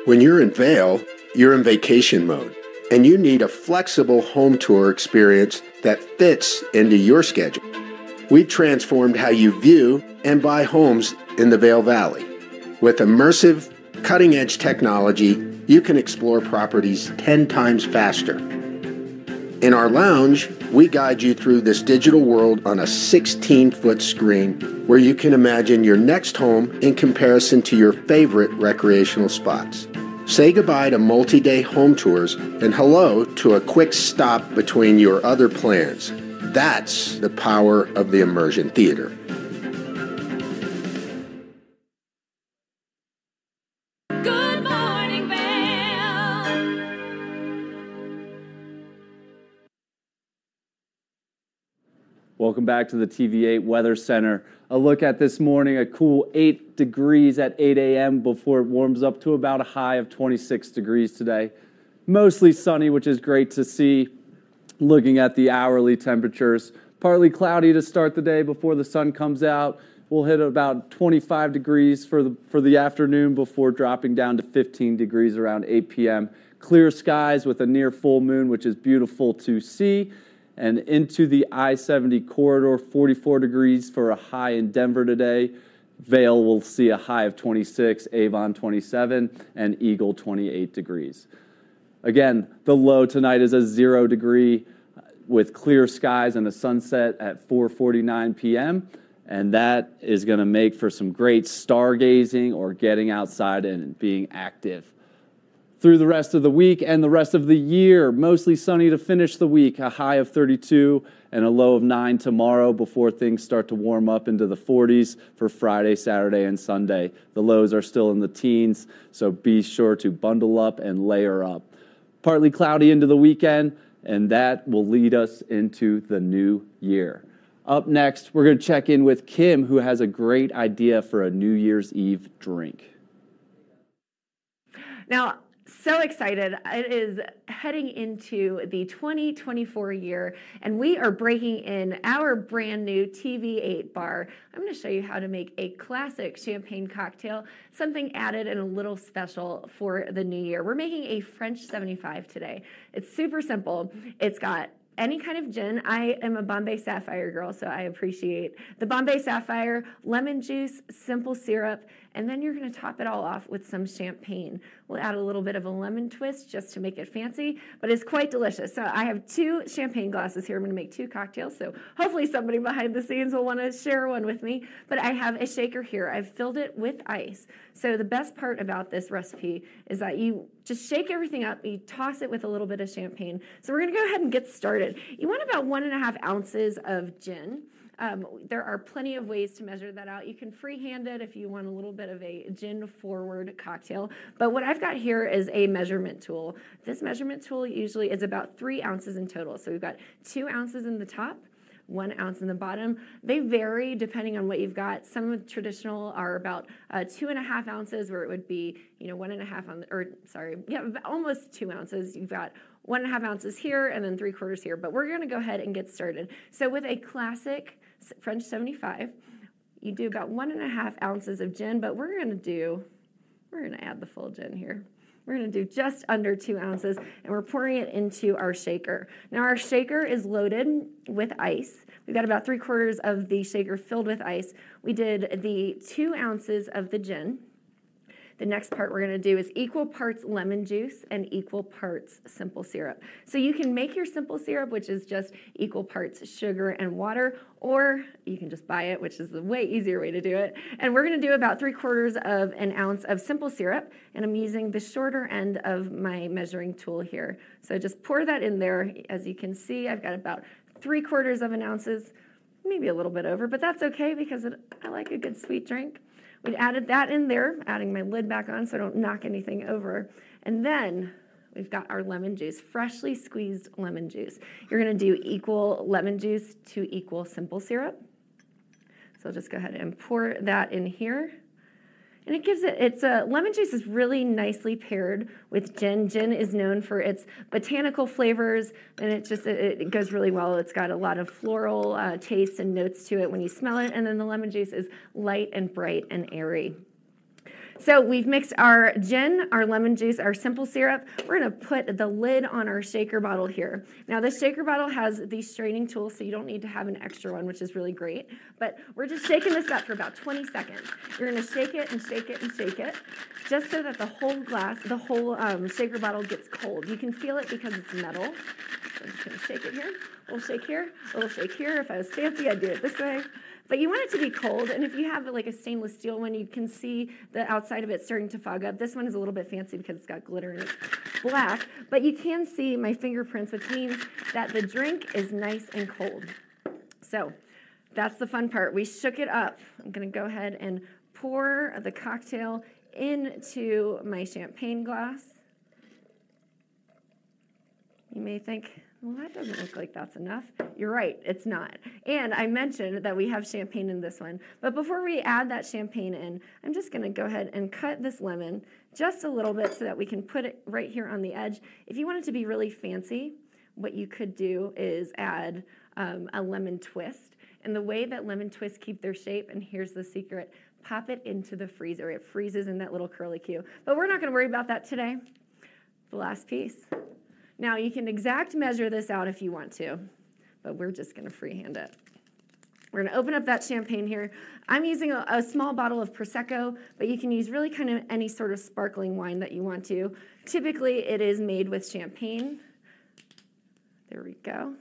When you're in Vail, you're in vacation mode, and you need a flexible home tour experience that fits into your schedule. We've transformed how you view and buy homes in the Vail Valley. With immersive, cutting edge technology, you can explore properties 10 times faster. In our lounge, we guide you through this digital world on a 16 foot screen where you can imagine your next home in comparison to your favorite recreational spots. Say goodbye to multi day home tours and hello to a quick stop between your other plans. That's the power of the immersion theater. Welcome back to the TV8 Weather Center. A look at this morning, a cool 8 degrees at 8 a.m. before it warms up to about a high of 26 degrees today. Mostly sunny, which is great to see. Looking at the hourly temperatures, partly cloudy to start the day before the sun comes out. We'll hit about 25 degrees for the, for the afternoon before dropping down to 15 degrees around 8 p.m. Clear skies with a near full moon, which is beautiful to see and into the I 70 corridor, 44 degrees for a high in Denver today. Vail will see a high of 26, Avon 27, and Eagle 28 degrees. Again, the low tonight is a zero degree with clear skies and a sunset at 4:49 p.m. And that is going to make for some great stargazing or getting outside and being active through the rest of the week and the rest of the year. Mostly sunny to finish the week, a high of 32 and a low of 9 tomorrow before things start to warm up into the 40s for Friday, Saturday, and Sunday. The lows are still in the teens, so be sure to bundle up and layer up. Partly cloudy into the weekend, and that will lead us into the new year. Up next, we're going to check in with Kim, who has a great idea for a New Year's Eve drink. Now, so excited. It is heading into the 2024 year, and we are breaking in our brand new TV8 bar. I'm going to show you how to make a classic champagne cocktail, something added and a little special for the new year. We're making a French 75 today. It's super simple. It's got any kind of gin. I am a Bombay Sapphire girl, so I appreciate the Bombay Sapphire, lemon juice, simple syrup, and then you're going to top it all off with some champagne. We'll add a little bit of a lemon twist just to make it fancy, but it's quite delicious. So I have two champagne glasses here. I'm going to make two cocktails, so hopefully somebody behind the scenes will want to share one with me. But I have a shaker here. I've filled it with ice. So the best part about this recipe is that you just shake everything up, you toss it with a little bit of champagne. So we're going to go ahead and get started. You want about one and a half ounces of gin. Um, there are plenty of ways to measure that out. You can freehand it if you want a little bit of a gin forward cocktail. But what I've got here is a measurement tool. This measurement tool usually is about three ounces in total. So we've got two ounces in the top, one ounce in the bottom. They vary depending on what you've got. Some of the traditional are about uh, two and a half ounces, where it would be, you know, one and a half on, or sorry, yeah, almost two ounces. You've got one and a half ounces here and then three quarters here. But we're gonna go ahead and get started. So with a classic French 75, you do about one and a half ounces of gin, but we're gonna do, we're gonna add the full gin here. We're gonna do just under two ounces and we're pouring it into our shaker. Now our shaker is loaded with ice. We've got about three quarters of the shaker filled with ice. We did the two ounces of the gin. The next part we're gonna do is equal parts lemon juice and equal parts simple syrup. So you can make your simple syrup, which is just equal parts sugar and water, or you can just buy it, which is the way easier way to do it. And we're gonna do about three quarters of an ounce of simple syrup, and I'm using the shorter end of my measuring tool here. So just pour that in there. As you can see, I've got about three quarters of an ounces, maybe a little bit over, but that's okay because it, I like a good sweet drink. We added that in there, adding my lid back on so I don't knock anything over. And then we've got our lemon juice, freshly squeezed lemon juice. You're gonna do equal lemon juice to equal simple syrup. So I'll just go ahead and pour that in here. And it gives it, it's a, lemon juice is really nicely paired with gin. Gin is known for its botanical flavors, and it just, it, it goes really well. It's got a lot of floral uh, tastes and notes to it when you smell it, and then the lemon juice is light and bright and airy. So we've mixed our gin, our lemon juice, our simple syrup. We're gonna put the lid on our shaker bottle here. Now this shaker bottle has the straining tool, so you don't need to have an extra one, which is really great. But we're just shaking this up for about 20 seconds. You're gonna shake it and shake it and shake it, just so that the whole glass, the whole um, shaker bottle gets cold. You can feel it because it's metal. So I'm just gonna shake it here, a little shake here, a little shake here. If I was fancy, I'd do it this way. But you want it to be cold, and if you have like a stainless steel one, you can see the outside of it starting to fog up. This one is a little bit fancy because it's got glitter and black, but you can see my fingerprints, which means that the drink is nice and cold. So that's the fun part. We shook it up. I'm gonna go ahead and pour the cocktail into my champagne glass. You may think, well, that doesn't look like that's enough. You're right, it's not. And I mentioned that we have champagne in this one. But before we add that champagne in, I'm just gonna go ahead and cut this lemon just a little bit so that we can put it right here on the edge. If you want it to be really fancy, what you could do is add um, a lemon twist. And the way that lemon twists keep their shape, and here's the secret, pop it into the freezer. It freezes in that little curly cue. But we're not gonna worry about that today. The last piece. Now you can exact measure this out if you want to, but we're just gonna freehand it. We're gonna open up that champagne here. I'm using a, a, small bottle of Prosecco, but you can use really kind of any sort of sparkling wine that you want to. Typically it is made with champagne. There we go.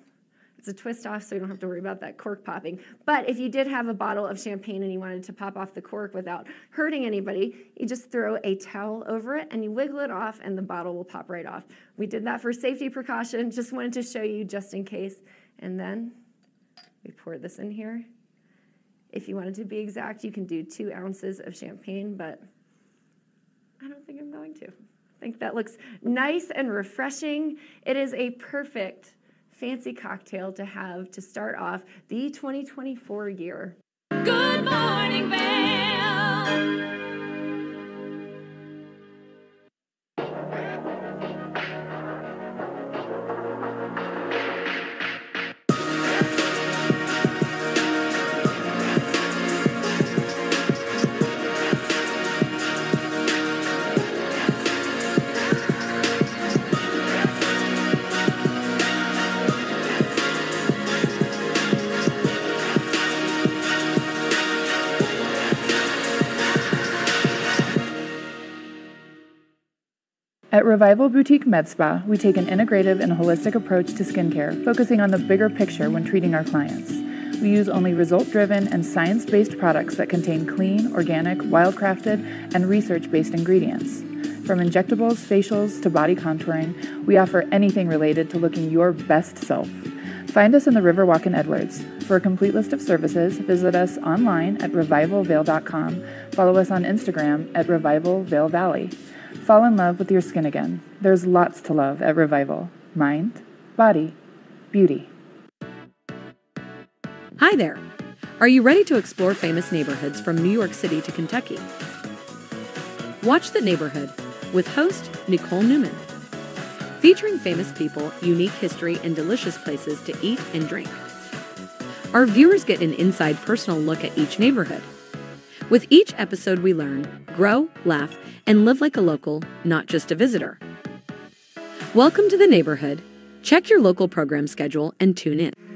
It's a twist off, so you don't have to worry about that cork popping. But if you did have a bottle of champagne and you wanted to pop off the cork without hurting anybody, you just throw a towel over it and you wiggle it off, and the bottle will pop right off. We did that for safety precaution, just wanted to show you just in case. And then we pour this in here. If you wanted to be exact, you can do two ounces of champagne, but I don't think I'm going to. I think that looks nice and refreshing. It is a perfect fancy cocktail to have to start off the 2024 year. Good morning. Revival Boutique Med Spa, we take an integrative and holistic approach to skincare, focusing on the bigger picture when treating our clients. We use only result driven and science based products that contain clean, organic, wildcrafted, and research based ingredients. From injectables, facials, to body contouring, we offer anything related to looking your best self. Find us in the Riverwalk in Edwards. For a complete list of services, visit us online at revivalvail.com. Follow us on Instagram at Revival Vail Valley. Fall in love with your skin again. There's lots to love at Revival mind, body, beauty. Hi there. Are you ready to explore famous neighborhoods from New York City to Kentucky? Watch The Neighborhood with host Nicole Newman. Featuring famous people, unique history, and delicious places to eat and drink. Our viewers get an inside personal look at each neighborhood. With each episode, we learn, grow, laugh, and live like a local, not just a visitor. Welcome to the neighborhood. Check your local program schedule and tune in.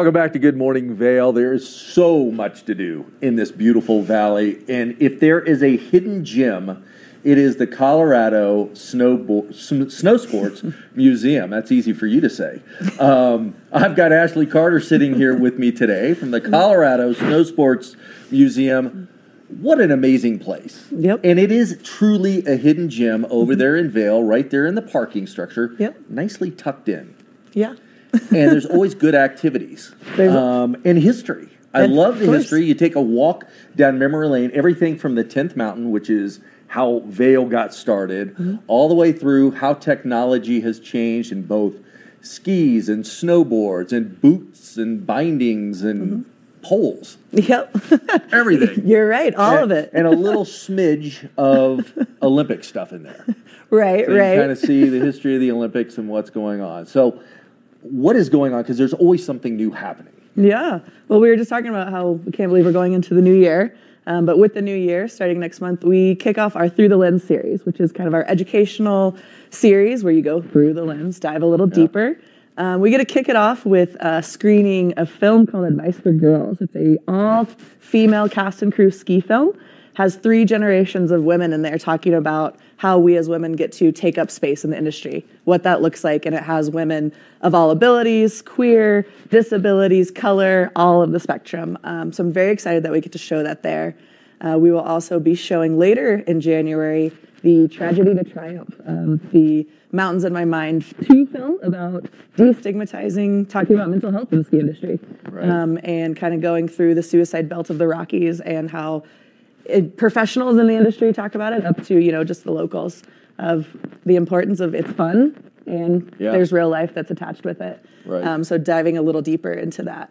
Welcome back to Good Morning Vail. There is so much to do in this beautiful valley, and if there is a hidden gem, it is the Colorado Snowbo- Sn- Snow Sports Museum. That's easy for you to say. Um, I've got Ashley Carter sitting here with me today from the Colorado Snow Sports Museum. What an amazing place. Yep. And it is truly a hidden gem over there in Vail, right there in the parking structure. Yep. Nicely tucked in. Yeah. And there's always good activities um, and history. I And- love the course. history. You take a walk down memory lane, everything from the 10th mountain, which is how Vail got started, Mm-hmm. all the way through how technology has changed in both skis and snowboards and boots and bindings and Mm-hmm. poles. Yep. Everything. You're right. All and, of it. and a little smidge of Olympic stuff in there. Right, So you right. kind of see the history of the Olympics and what's going on. So, what is going on? Because there's always something new happening. Yeah. Well, we were just talking about how we can't believe we're going into the new year. Um, but with the new year, starting next month, we kick off our Through the Lens series, which is kind of our educational series where you go through the lens, dive a little deeper. Um, we get to kick it off with a screening of film called Advice for Girls. It's a all female cast and crew ski film. Has three generations of women in there talking about how we as women get to take up space in the industry, what that looks like, and it has women of all abilities, queer, disabilities, color, all of the spectrum. Um, so I'm very excited that we get to show that there. Uh, we will also be showing later in January the Tragedy to Triumph, um, the Mountains in My Mind 2 film about destigmatizing, talking about mental health in the ski industry, um, and kind of going through the suicide belt of the Rockies and how professionals in the industry talk about it, up to you know just the locals, of the importance of it's fun and Yeah. there's real life that's attached with it. Right. Um, so diving a little deeper into that.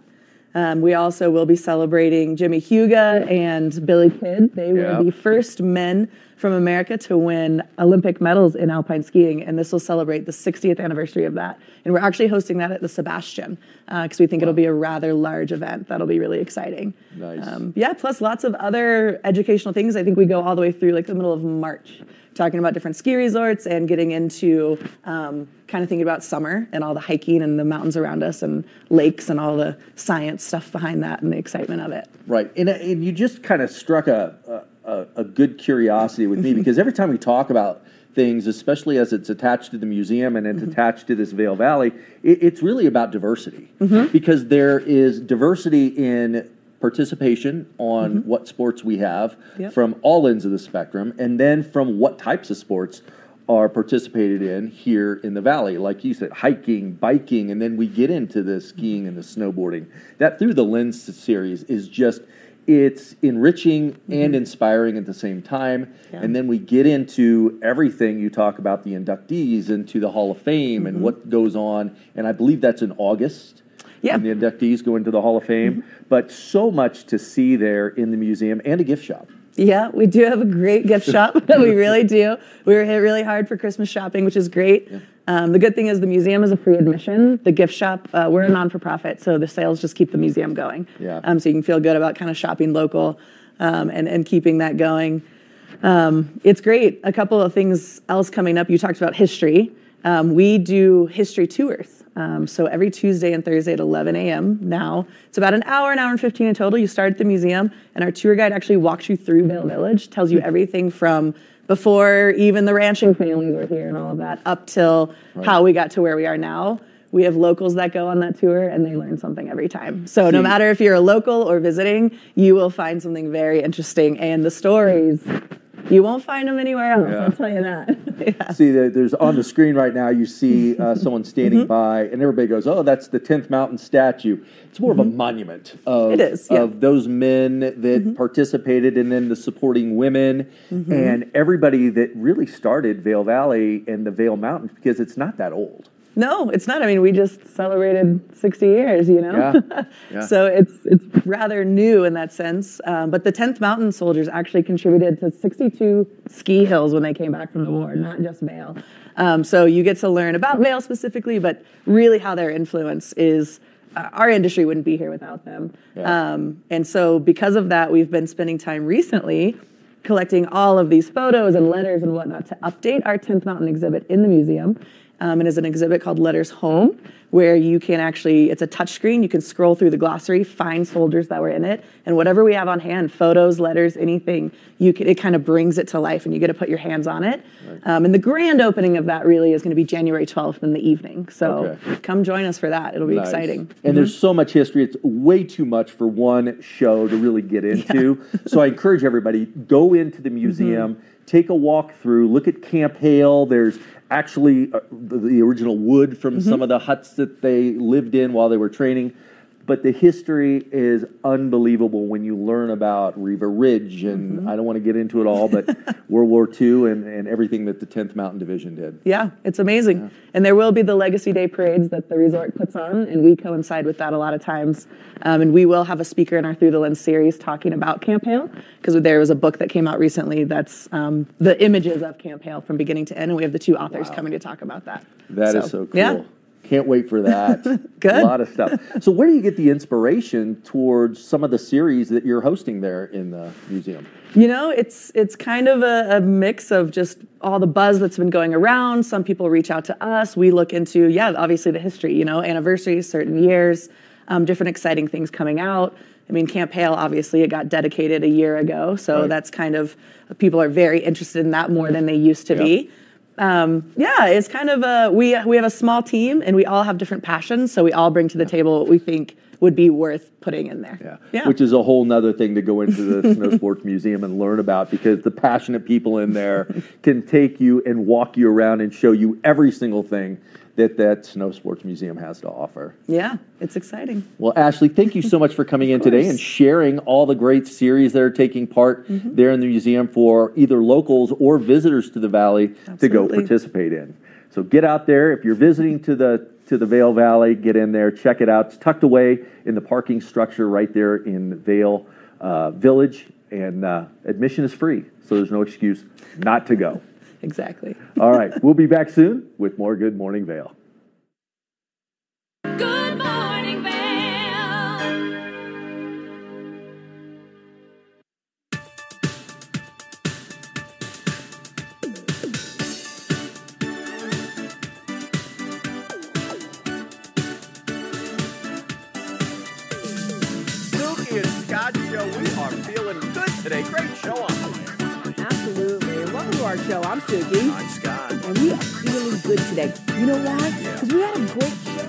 Um, we also will be celebrating Jimmie Heuga and Billy Kidd. They Yeah. were the first men from America to win Olympic medals in alpine skiing, and this will celebrate the 60th anniversary of that. And we're actually hosting that at the Sebastian because we think it'll be a rather large event. That'll be really exciting. Nice. Um, yeah, plus lots of other educational things. I think we go all the way through like the middle of March, talking about different ski resorts and getting into um, kind of thinking about summer and all the hiking and the mountains around us and lakes and all the science stuff behind that and the excitement of it. Right. And, uh, and you just kind of struck a, a, a good curiosity with me because every time we talk about things, especially as it's attached to the museum and it's mm-hmm. attached to this Vail Valley, it, it's really about diversity mm-hmm. because there is diversity in participation on mm-hmm. what sports we have Yep. from all ends of the spectrum and then from what types of sports are participated in here in the valley. Like you said, hiking, biking, and then we get into the skiing and the snowboarding. That through the lens series is just it's enriching and mm-hmm. inspiring at the same time. Yeah. And then we get into everything you talk about the inductees into the Hall of Fame and mm-hmm. what goes on. And I believe that's in August. Yeah. And the inductees go into the Hall of Fame. Mm-hmm. But so much to see there in the museum and a gift shop. Yeah, we do have a great gift shop. we really do. We were hit really hard for Christmas shopping, which is great. Um, the good thing is the museum is a free admission. The gift shop, uh, we're a non for profit, so the sales just keep the museum going. Yeah. Um, so you can feel good about kind of shopping local um, and, and keeping that going. Um, it's great. A couple of things else coming up. You talked about history. Um, we do history tours. Um, so every Tuesday and Thursday at 11 a.m. now, it's about an hour, an hour and 15 in total. You start at the museum, and our tour guide actually walks you through Vail Village, tells you everything from before even the ranching families were here and all of that, up till how we got to where we are now. We have locals that go on that tour and they learn something every time. So no matter if you're a local or visiting, you will find something very interesting. And the stories, you won't find them anywhere else. Yeah. I'll tell you that. See, there's on the screen right now. You see uh, someone standing by, and everybody goes, "Oh, that's the tenth mountain statue." It's more of a monument of It is, yeah. of those men that participated, and then the supporting women Mhm. and everybody that really started Vail Valley and the Vail Mountains because it's not that old. No, it's not. I mean, we just celebrated 60 years, you know? Yeah, yeah. so it's it's rather new in that sense. Um, but the 10th Mountain Soldiers actually contributed to 62 ski hills when they came back from the war, not just Vail. Um, so you get to learn about Vail specifically, but really how their influence is. Uh, our industry wouldn't be here without them. Yeah. Um, and so, because of that, we've been spending time recently collecting all of these photos and letters and whatnot to update our 10th Mountain exhibit in the museum. Um, and is an exhibit called Letters Home, where you can actually, it's a touch screen, you can scroll through the glossary, find soldiers that were in it, and whatever we have on hand, photos, letters, anything, you can, it kind of brings it to life and you get to put your hands on it. Um, and the grand opening of that really is going to be January 12th in the evening. So come join us for that. It'll be Nice. exciting. And there's so much history. It's way too much for one show to really get into. so I encourage everybody go into the museum, take a walk through, look at Camp Hale. There's actually uh, the, the original wood from some of the huts that they lived in while they were training. But the history is unbelievable when you learn about Riva Ridge, and I don't want to get into it all, but World War II and, and everything that the 10th Mountain Division did. Yeah, it's amazing. And there will be the Legacy Day parades that the resort puts on, and we coincide with that a lot of times. Um, and we will have a speaker in our Through the Lens series talking about Camp Hale, because there was a book that came out recently that's um, the images of Camp Hale from beginning to end, and we have the two authors coming to talk about that. That is so, cool. Yeah. Can't wait for that. Good. A lot of stuff. So, where do you get the inspiration towards some of the series that you're hosting there in the museum? You know, it's it's kind of a, a mix of just all the buzz that's been going around. Some people reach out to us. We look into, yeah, obviously the history, you know, anniversaries, certain years, um, different exciting things coming out. I mean, Camp Hale, obviously, it got dedicated a year ago. So Right. that's kind of, people are very interested in that more than they used to be. Um, yeah, it's kind of a, we, we have a small team and we all have different passions. So we all bring to the table what we think would be worth putting in there. Yeah. Yeah. Which is a whole nother thing to go into the Snow Sports Museum and learn about because the passionate people in there can take you and walk you around and show you every single thing that that Snow Sports Museum has to offer. yeah, it's exciting. Well, Ashley, thank you so much for coming in today and sharing all the great series that are taking part Mm-hmm. there in the museum for either locals or visitors to the valley to go participate in. So get out there if you're visiting to the to the Vail Valley, get in there, check it out. It's tucked away in the parking structure right there in Vail uh, Village, and uh, admission is free, so there's no excuse not to go. Exactly. All right, we'll be back soon with more Good Morning Vail. Good I'm Suki. I'm Scott. And we are feeling good today. You know why? Because we had a great show.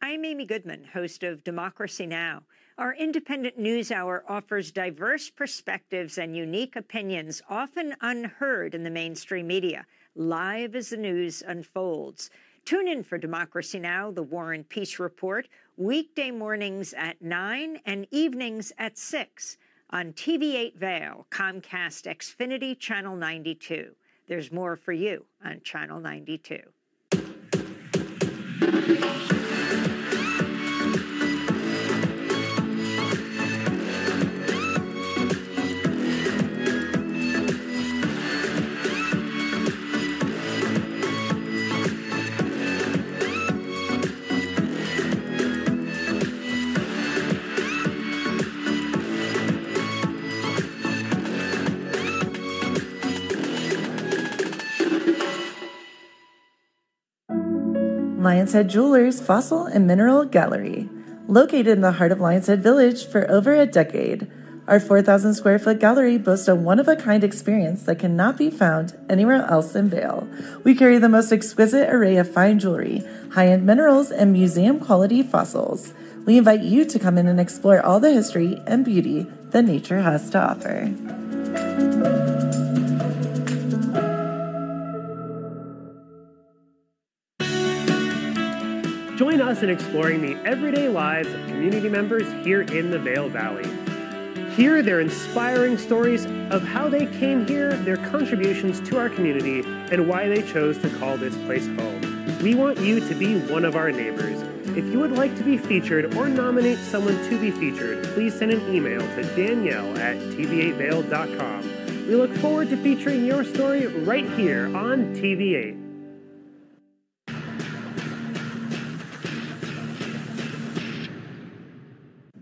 I'm Amy Amy Goodman, host of Democracy Now! Our independent news hour offers diverse perspectives and unique opinions, often unheard in the mainstream media, live as the news unfolds. Tune in for Democracy Now!, The War and Peace Report, weekday mornings at 9 and evenings at 6 on TV8 Vail, Comcast Xfinity Channel 92. There's more for you on Channel 92. Lion's Head Jewelers Fossil and Mineral Gallery. Located in the heart of Lion's Head Village for over a decade, our 4,000 square foot gallery boasts a one of a kind experience that cannot be found anywhere else in Vail. We carry the most exquisite array of fine jewelry, high end minerals, and museum quality fossils. We invite you to come in and explore all the history and beauty that nature has to offer. Us in exploring the everyday lives of community members here in the Vail Valley. Hear their inspiring stories of how they came here, their contributions to our community, and why they chose to call this place home. We want you to be one of our neighbors. If you would like to be featured or nominate someone to be featured, please send an email to danielle at tv8vail.com. We look forward to featuring your story right here on TV8.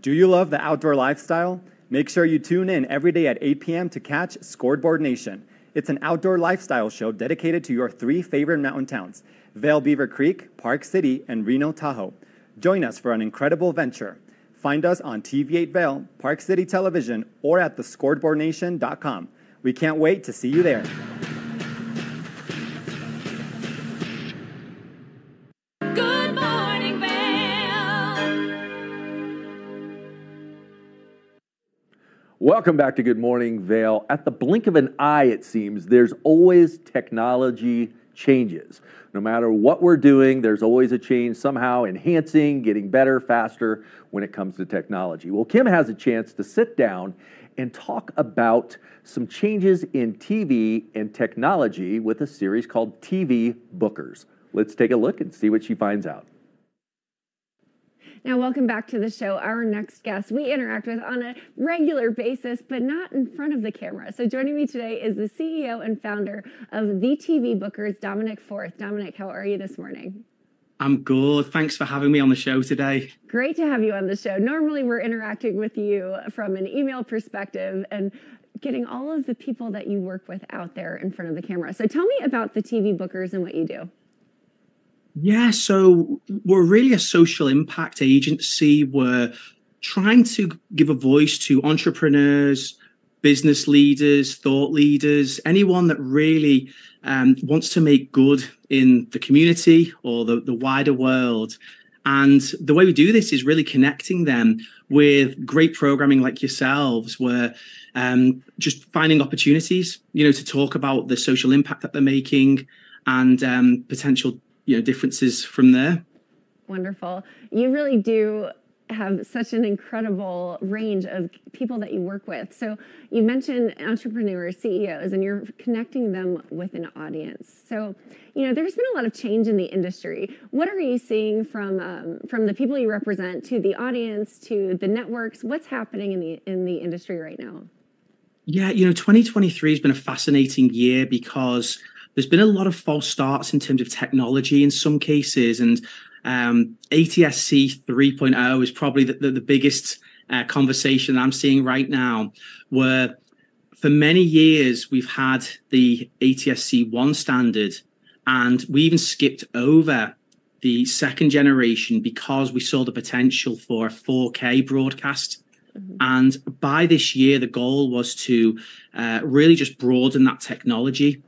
Do you love the outdoor lifestyle? Make sure you tune in every day at 8 p.m. to catch Scoreboard Nation. It's an outdoor lifestyle show dedicated to your three favorite mountain towns Vail Beaver Creek, Park City, and Reno Tahoe. Join us for an incredible venture. Find us on TV8 Vail, Park City Television, or at thescoreboardnation.com. We can't wait to see you there. Welcome back to Good Morning Vail. At the blink of an eye, it seems, there's always technology changes. No matter what we're doing, there's always a change somehow enhancing, getting better, faster when it comes to technology. Well, Kim has a chance to sit down and talk about some changes in TV and technology with a series called TV Bookers. Let's take a look and see what she finds out. Now, welcome back to the show. Our next guest we interact with on a regular basis, but not in front of the camera. So, joining me today is the CEO and founder of the TV Bookers, Dominic Forth. Dominic, how are you this morning? I'm good. Thanks for having me on the show today. Great to have you on the show. Normally, we're interacting with you from an email perspective and getting all of the people that you work with out there in front of the camera. So, tell me about the TV Bookers and what you do. Yeah, so we're really a social impact agency. We're trying to give a voice to entrepreneurs, business leaders, thought leaders, anyone that really um, wants to make good in the community or the, the wider world. And the way we do this is really connecting them with great programming like yourselves, where um, just finding opportunities, you know, to talk about the social impact that they're making and um, potential, you know, differences from there. Wonderful. You really do have such an incredible range of people that you work with. So you mentioned entrepreneurs, CEOs, and you're connecting them with an audience. So you know, there's been a lot of change in the industry. What are you seeing from um, from the people you represent to the audience to the networks? What's happening in the in the industry right now? Yeah, you know, 2023 has been a fascinating year because there's been a lot of false starts in terms of technology in some cases, and um, ATSC 3.0 is probably the, the, the biggest uh, conversation I'm seeing right now, where for many years we've had the ATSC 1 standard, and we even skipped over the second generation because we saw the potential for a 4K broadcast. And by this year, the goal was to uh, really just broaden that technology.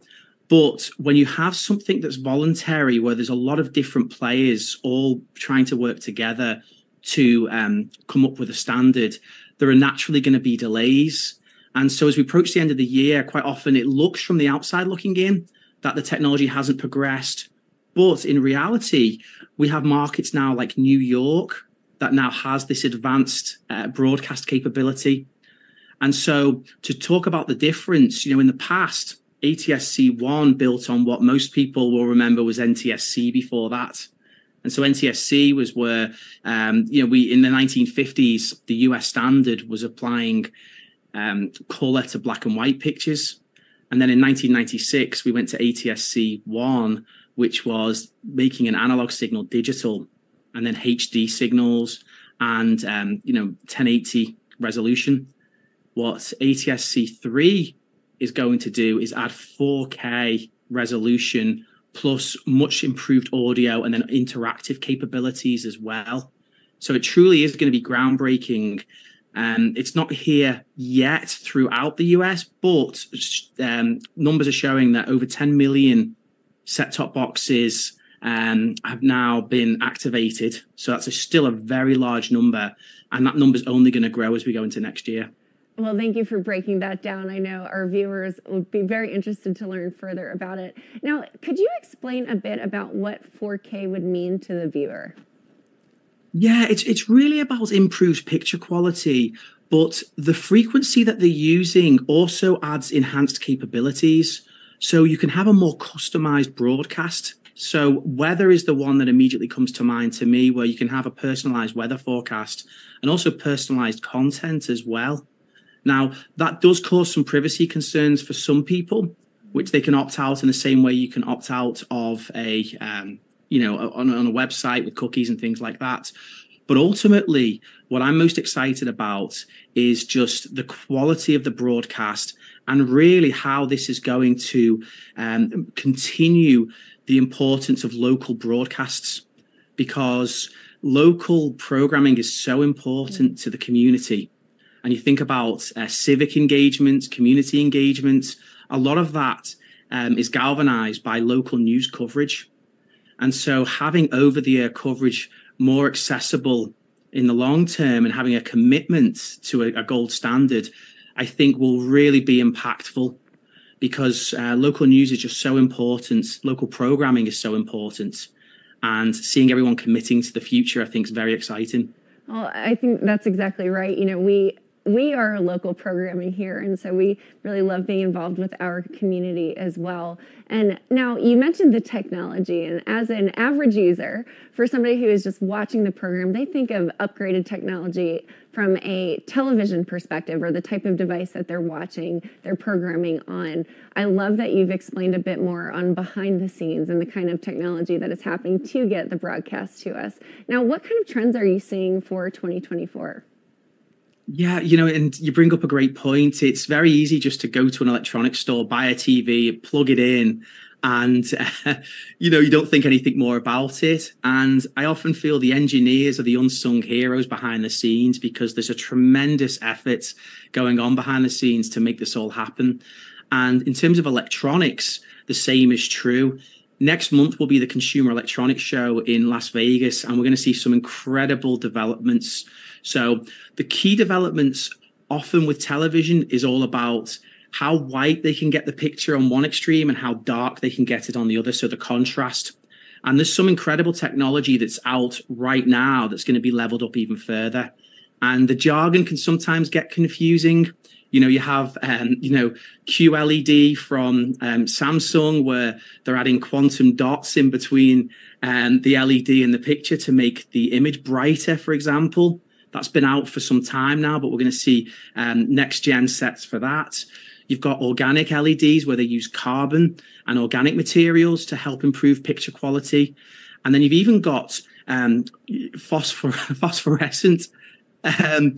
But when you have something that's voluntary, where there's a lot of different players all trying to work together to um, come up with a standard, there are naturally going to be delays. And so as we approach the end of the year, quite often it looks from the outside looking in that the technology hasn't progressed. But in reality, we have markets now like New York that now has this advanced uh, broadcast capability. And so to talk about the difference, you know, in the past, ATSC1 built on what most people will remember was NTSC before that. And so NTSC was where, um, you know, we in the 1950s, the US standard was applying um, color to black and white pictures. And then in 1996, we went to ATSC 1, which was making an analog signal digital and then HD signals and, um, you know, 1080 resolution. What ATSC 3 is going to do is add 4K resolution plus much improved audio and then interactive capabilities as well. So it truly is going to be groundbreaking. Um, it's not here yet throughout the US, but um, numbers are showing that over 10 million set top boxes um, have now been activated. So that's a, still a very large number. And that number is only going to grow as we go into next year. Well, thank you for breaking that down. I know our viewers would be very interested to learn further about it. Now, could you explain a bit about what 4K would mean to the viewer? Yeah, it's it's really about improved picture quality, but the frequency that they're using also adds enhanced capabilities. So you can have a more customized broadcast. So weather is the one that immediately comes to mind to me, where you can have a personalized weather forecast and also personalized content as well. Now, that does cause some privacy concerns for some people, which they can opt out in the same way you can opt out of a, um, you know, on, on a website with cookies and things like that. But ultimately, what I'm most excited about is just the quality of the broadcast and really how this is going to um, continue the importance of local broadcasts because local programming is so important to the community and you think about uh, civic engagement, community engagement, a lot of that um, is galvanized by local news coverage. And so having over the air coverage more accessible in the long term and having a commitment to a, a gold standard, I think will really be impactful because uh, local news is just so important. Local programming is so important. And seeing everyone committing to the future, I think is very exciting. Well, I think that's exactly right. You know, we we are local programming here, and so we really love being involved with our community as well. And now you mentioned the technology, and as an average user, for somebody who is just watching the program, they think of upgraded technology from a television perspective or the type of device that they're watching their programming on. I love that you've explained a bit more on behind the scenes and the kind of technology that is happening to get the broadcast to us. Now, what kind of trends are you seeing for 2024? Yeah, you know, and you bring up a great point. It's very easy just to go to an electronics store, buy a TV, plug it in, and uh, you know you don't think anything more about it. And I often feel the engineers are the unsung heroes behind the scenes because there's a tremendous effort going on behind the scenes to make this all happen. And in terms of electronics, the same is true. Next month will be the Consumer Electronics Show in Las Vegas, and we're going to see some incredible developments so the key developments often with television is all about how white they can get the picture on one extreme and how dark they can get it on the other. So the contrast. And there's some incredible technology that's out right now that's going to be leveled up even further. And the jargon can sometimes get confusing. You know, you have, um, you know, QLED from um, Samsung where they're adding quantum dots in between um, the LED and the picture to make the image brighter, for example. That's been out for some time now, but we're going to see um, next gen sets for that. You've got organic LEDs where they use carbon and organic materials to help improve picture quality. And then you've even got um, phosphor- phosphorescent um,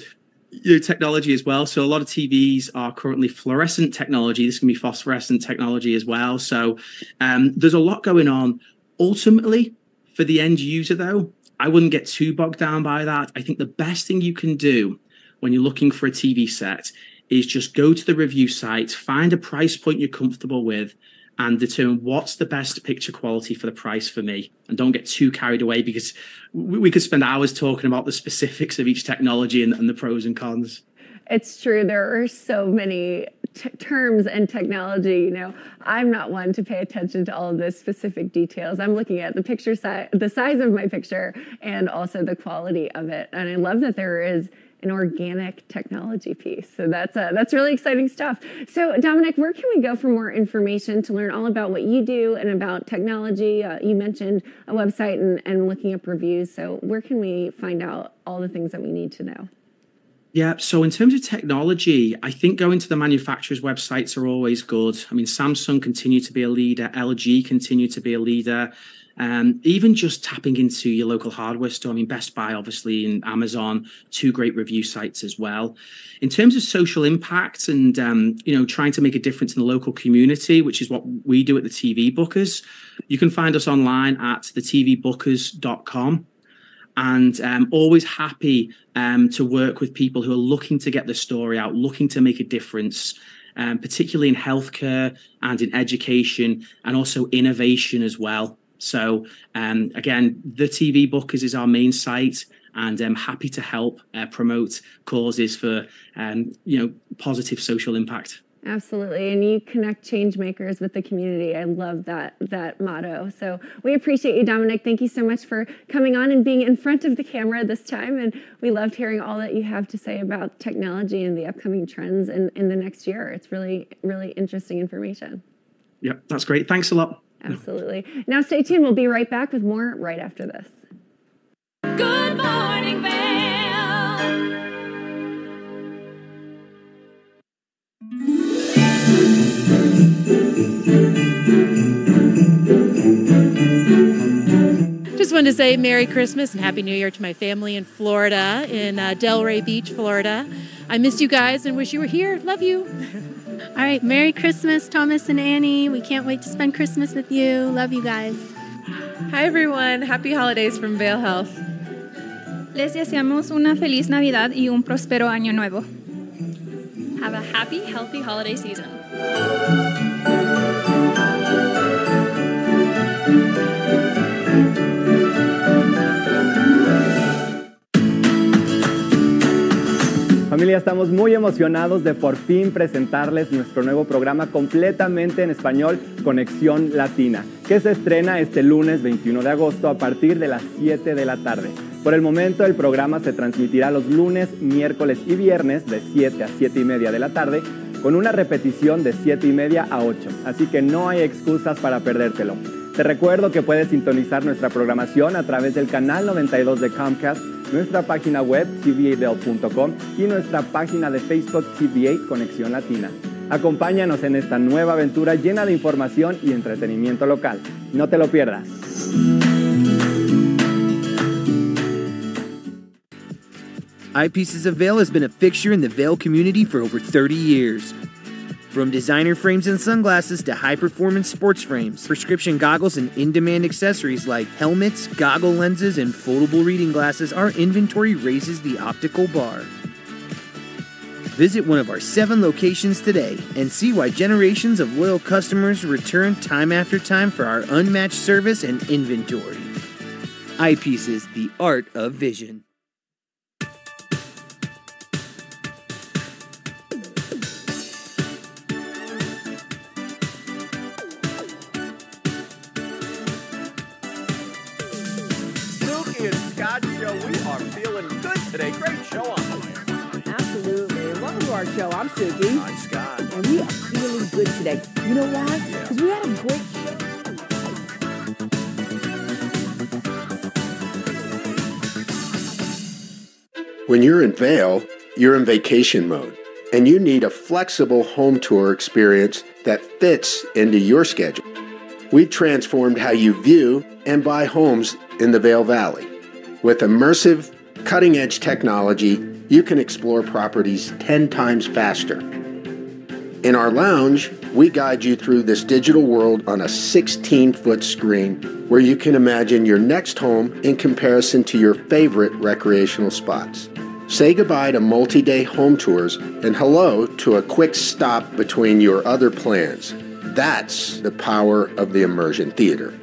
you know, technology as well. So a lot of TVs are currently fluorescent technology. This can be phosphorescent technology as well. So um, there's a lot going on. Ultimately, for the end user, though, I wouldn't get too bogged down by that. I think the best thing you can do when you're looking for a TV set is just go to the review site, find a price point you're comfortable with, and determine what's the best picture quality for the price for me. And don't get too carried away because we, could spend hours talking about the specifics of each technology and, and the pros and cons. It's true. There are so many terms and technology you know i'm not one to pay attention to all of the specific details i'm looking at the picture size the size of my picture and also the quality of it and i love that there is an organic technology piece. So that's uh, that's really exciting stuff. So Dominic, where can we go for more information to learn all about what you do and about technology? Uh, you mentioned a website and, and looking up reviews. So where can we find out all the things that we need to know? Yeah, so in terms of technology, I think going to the manufacturers' websites are always good. I mean, Samsung continue to be a leader, LG continue to be a leader. Um, even just tapping into your local hardware store. I mean, Best Buy, obviously, and Amazon, two great review sites as well. In terms of social impact and um, you know trying to make a difference in the local community, which is what we do at the TV Bookers, you can find us online at thetvbookers.com. And um, always happy um, to work with people who are looking to get the story out, looking to make a difference. Um, particularly in healthcare and in education, and also innovation as well. So um, again, the TV Bookers is our main site, and I'm happy to help uh, promote causes for um, you know positive social impact. Absolutely, and you connect change makers with the community. I love that that motto. So we appreciate you, Dominic. Thank you so much for coming on and being in front of the camera this time. And we loved hearing all that you have to say about technology and the upcoming trends in, in the next year. It's really, really interesting information. Yeah, that's great. Thanks a lot. Absolutely. Now stay tuned. We'll be right back with more right after this. Good morning, Bell. Just wanted to say Merry Christmas and Happy New Year to my family in Florida, in uh, Delray Beach, Florida. I miss you guys and wish you were here. Love you. All right, Merry Christmas, Thomas and Annie. We can't wait to spend Christmas with you. Love you guys. Hi, everyone. Happy holidays from Vail Health. Les deseamos una feliz Navidad y un próspero año nuevo. Have a happy, healthy holiday season. Familia, estamos muy emocionados de por fin presentarles nuestro nuevo programa completamente en español, Conexión Latina, que se estrena este lunes 21 de agosto a partir de las 7 de la tarde. Por el momento el programa se transmitirá los lunes, miércoles y viernes de 7 a 7 y media de la tarde, con una repetición de 7 y media a 8, así que no hay excusas para perdértelo. Te recuerdo que puedes sintonizar nuestra programación a través del canal 92 de Comcast, nuestra página web tva.com y nuestra página de Facebook TVA Conexión Latina. Acompáñanos en esta nueva aventura llena de información y entretenimiento local. No te lo pierdas. Eyepieces of Vale has been a fixture in the Vale community for over 30 years. From designer frames and sunglasses to high performance sports frames, prescription goggles, and in demand accessories like helmets, goggle lenses, and foldable reading glasses, our inventory raises the optical bar. Visit one of our seven locations today and see why generations of loyal customers return time after time for our unmatched service and inventory. Eyepieces, the art of vision. Scott. We are feeling good today. Great show on the way. Absolutely. Welcome to our show. I'm Suki. I'm Scott. And we are feeling good today. You know why? Because we had a great show. When you're in Vail, you're in vacation mode, and you need a flexible home tour experience that fits into your schedule. We've transformed how you view and buy homes in the Vail Valley. With immersive, cutting edge technology, you can explore properties 10 times faster. In our lounge, we guide you through this digital world on a 16 foot screen where you can imagine your next home in comparison to your favorite recreational spots. Say goodbye to multi day home tours and hello to a quick stop between your other plans. That's the power of the immersion theater.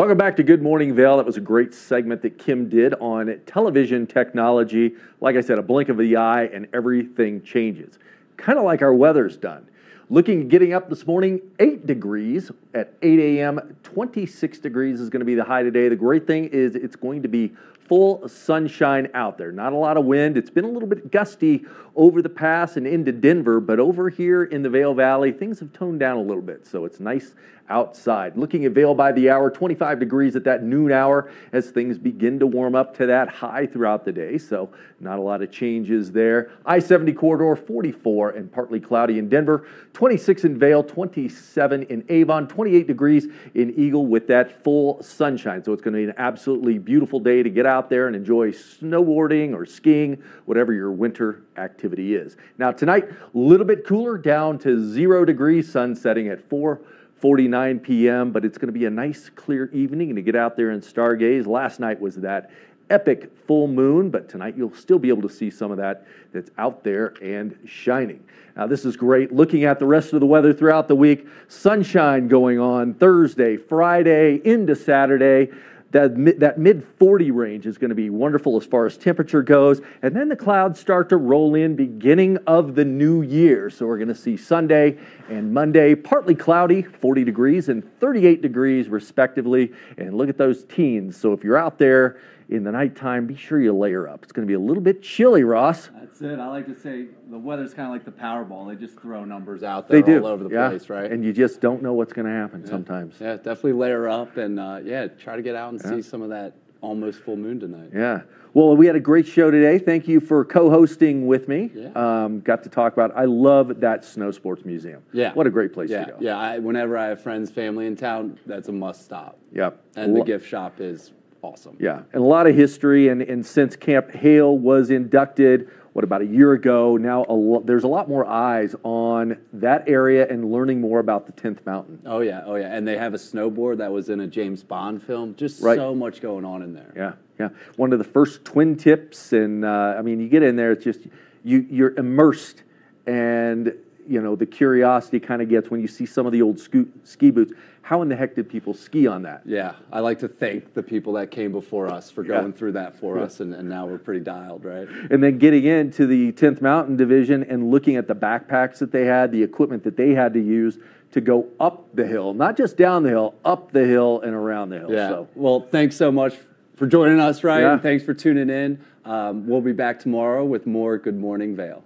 Welcome back to Good Morning Vail. That was a great segment that Kim did on television technology. Like I said, a blink of the eye and everything changes. Kind of like our weather's done. Looking, getting up this morning, 8 degrees at 8 a.m. 26 degrees is going to be the high today. The great thing is it's going to be full sunshine out there. Not a lot of wind. It's been a little bit gusty over the pass and into Denver, but over here in the Vail Valley, things have toned down a little bit. So it's nice outside. Looking at Vail by the hour, 25 degrees at that noon hour as things begin to warm up to that high throughout the day. So not a lot of changes there. I 70 corridor, 44 and partly cloudy in Denver, 26 in Vail, 27 in Avon, 28 degrees in Eagle with that full sunshine. So it's going to be an absolutely beautiful day to get out there and enjoy snowboarding or skiing, whatever your winter activity is. Now tonight, a little bit cooler, down to zero degrees, sun setting at 4. 49 p.m., but it's going to be a nice clear evening to get out there and stargaze. Last night was that epic full moon, but tonight you'll still be able to see some of that that's out there and shining. Now, this is great. Looking at the rest of the weather throughout the week, sunshine going on Thursday, Friday, into Saturday. That that mid 40 range is going to be wonderful as far as temperature goes. And then the clouds start to roll in beginning of the new year. So we're going to see Sunday and Monday partly cloudy, 40 degrees and 38 degrees respectively. And look at those teens. So if you're out there in the nighttime, be sure you layer up. It's going to be a little bit chilly, Ross. That's it. I like to say the weather's kind of like the Powerball. They just throw numbers out there They do all over the yeah. place, right? And you just don't know what's going to happen sometimes. Yeah, definitely layer up and uh, yeah, try to get out and Yeah. see some of that almost full moon tonight. Yeah. Well, we had a great show today. Thank you for co-hosting with me. Yeah. Um, got to talk about. I love that snow sports museum. Yeah. What a great place yeah, to go. Yeah, I, whenever I have friends, family in town, that's a must stop. Yep. And the gift shop is awesome. Yeah, and a lot of history. And, and since Camp Hale was inducted, what about a year ago? Now a lo- there's a lot more eyes on that area and learning more about the 10th Mountain. Oh yeah, oh yeah, and they have a snowboard that was in a James Bond film. Just Right. so much going on in there. Yeah, yeah. One of the first twin tips, and uh, I mean, you get in there, it's just you you're immersed, and you know the curiosity kind of gets when you see some of the old sco- ski boots. How in the heck did people ski on that? Yeah, I like to thank the people that came before us for Yeah. going through that for us, and, and now we're pretty dialed, right? And then getting into the 10th Mountain Division and looking at the backpacks that they had, the equipment that they had to use to go up the hill, not just down the hill, up the hill and around the hill. Yeah. So Well, thanks so much for joining us, Ryan. Yeah. And thanks for tuning in. Um, we'll be back tomorrow with more Good Morning Vail.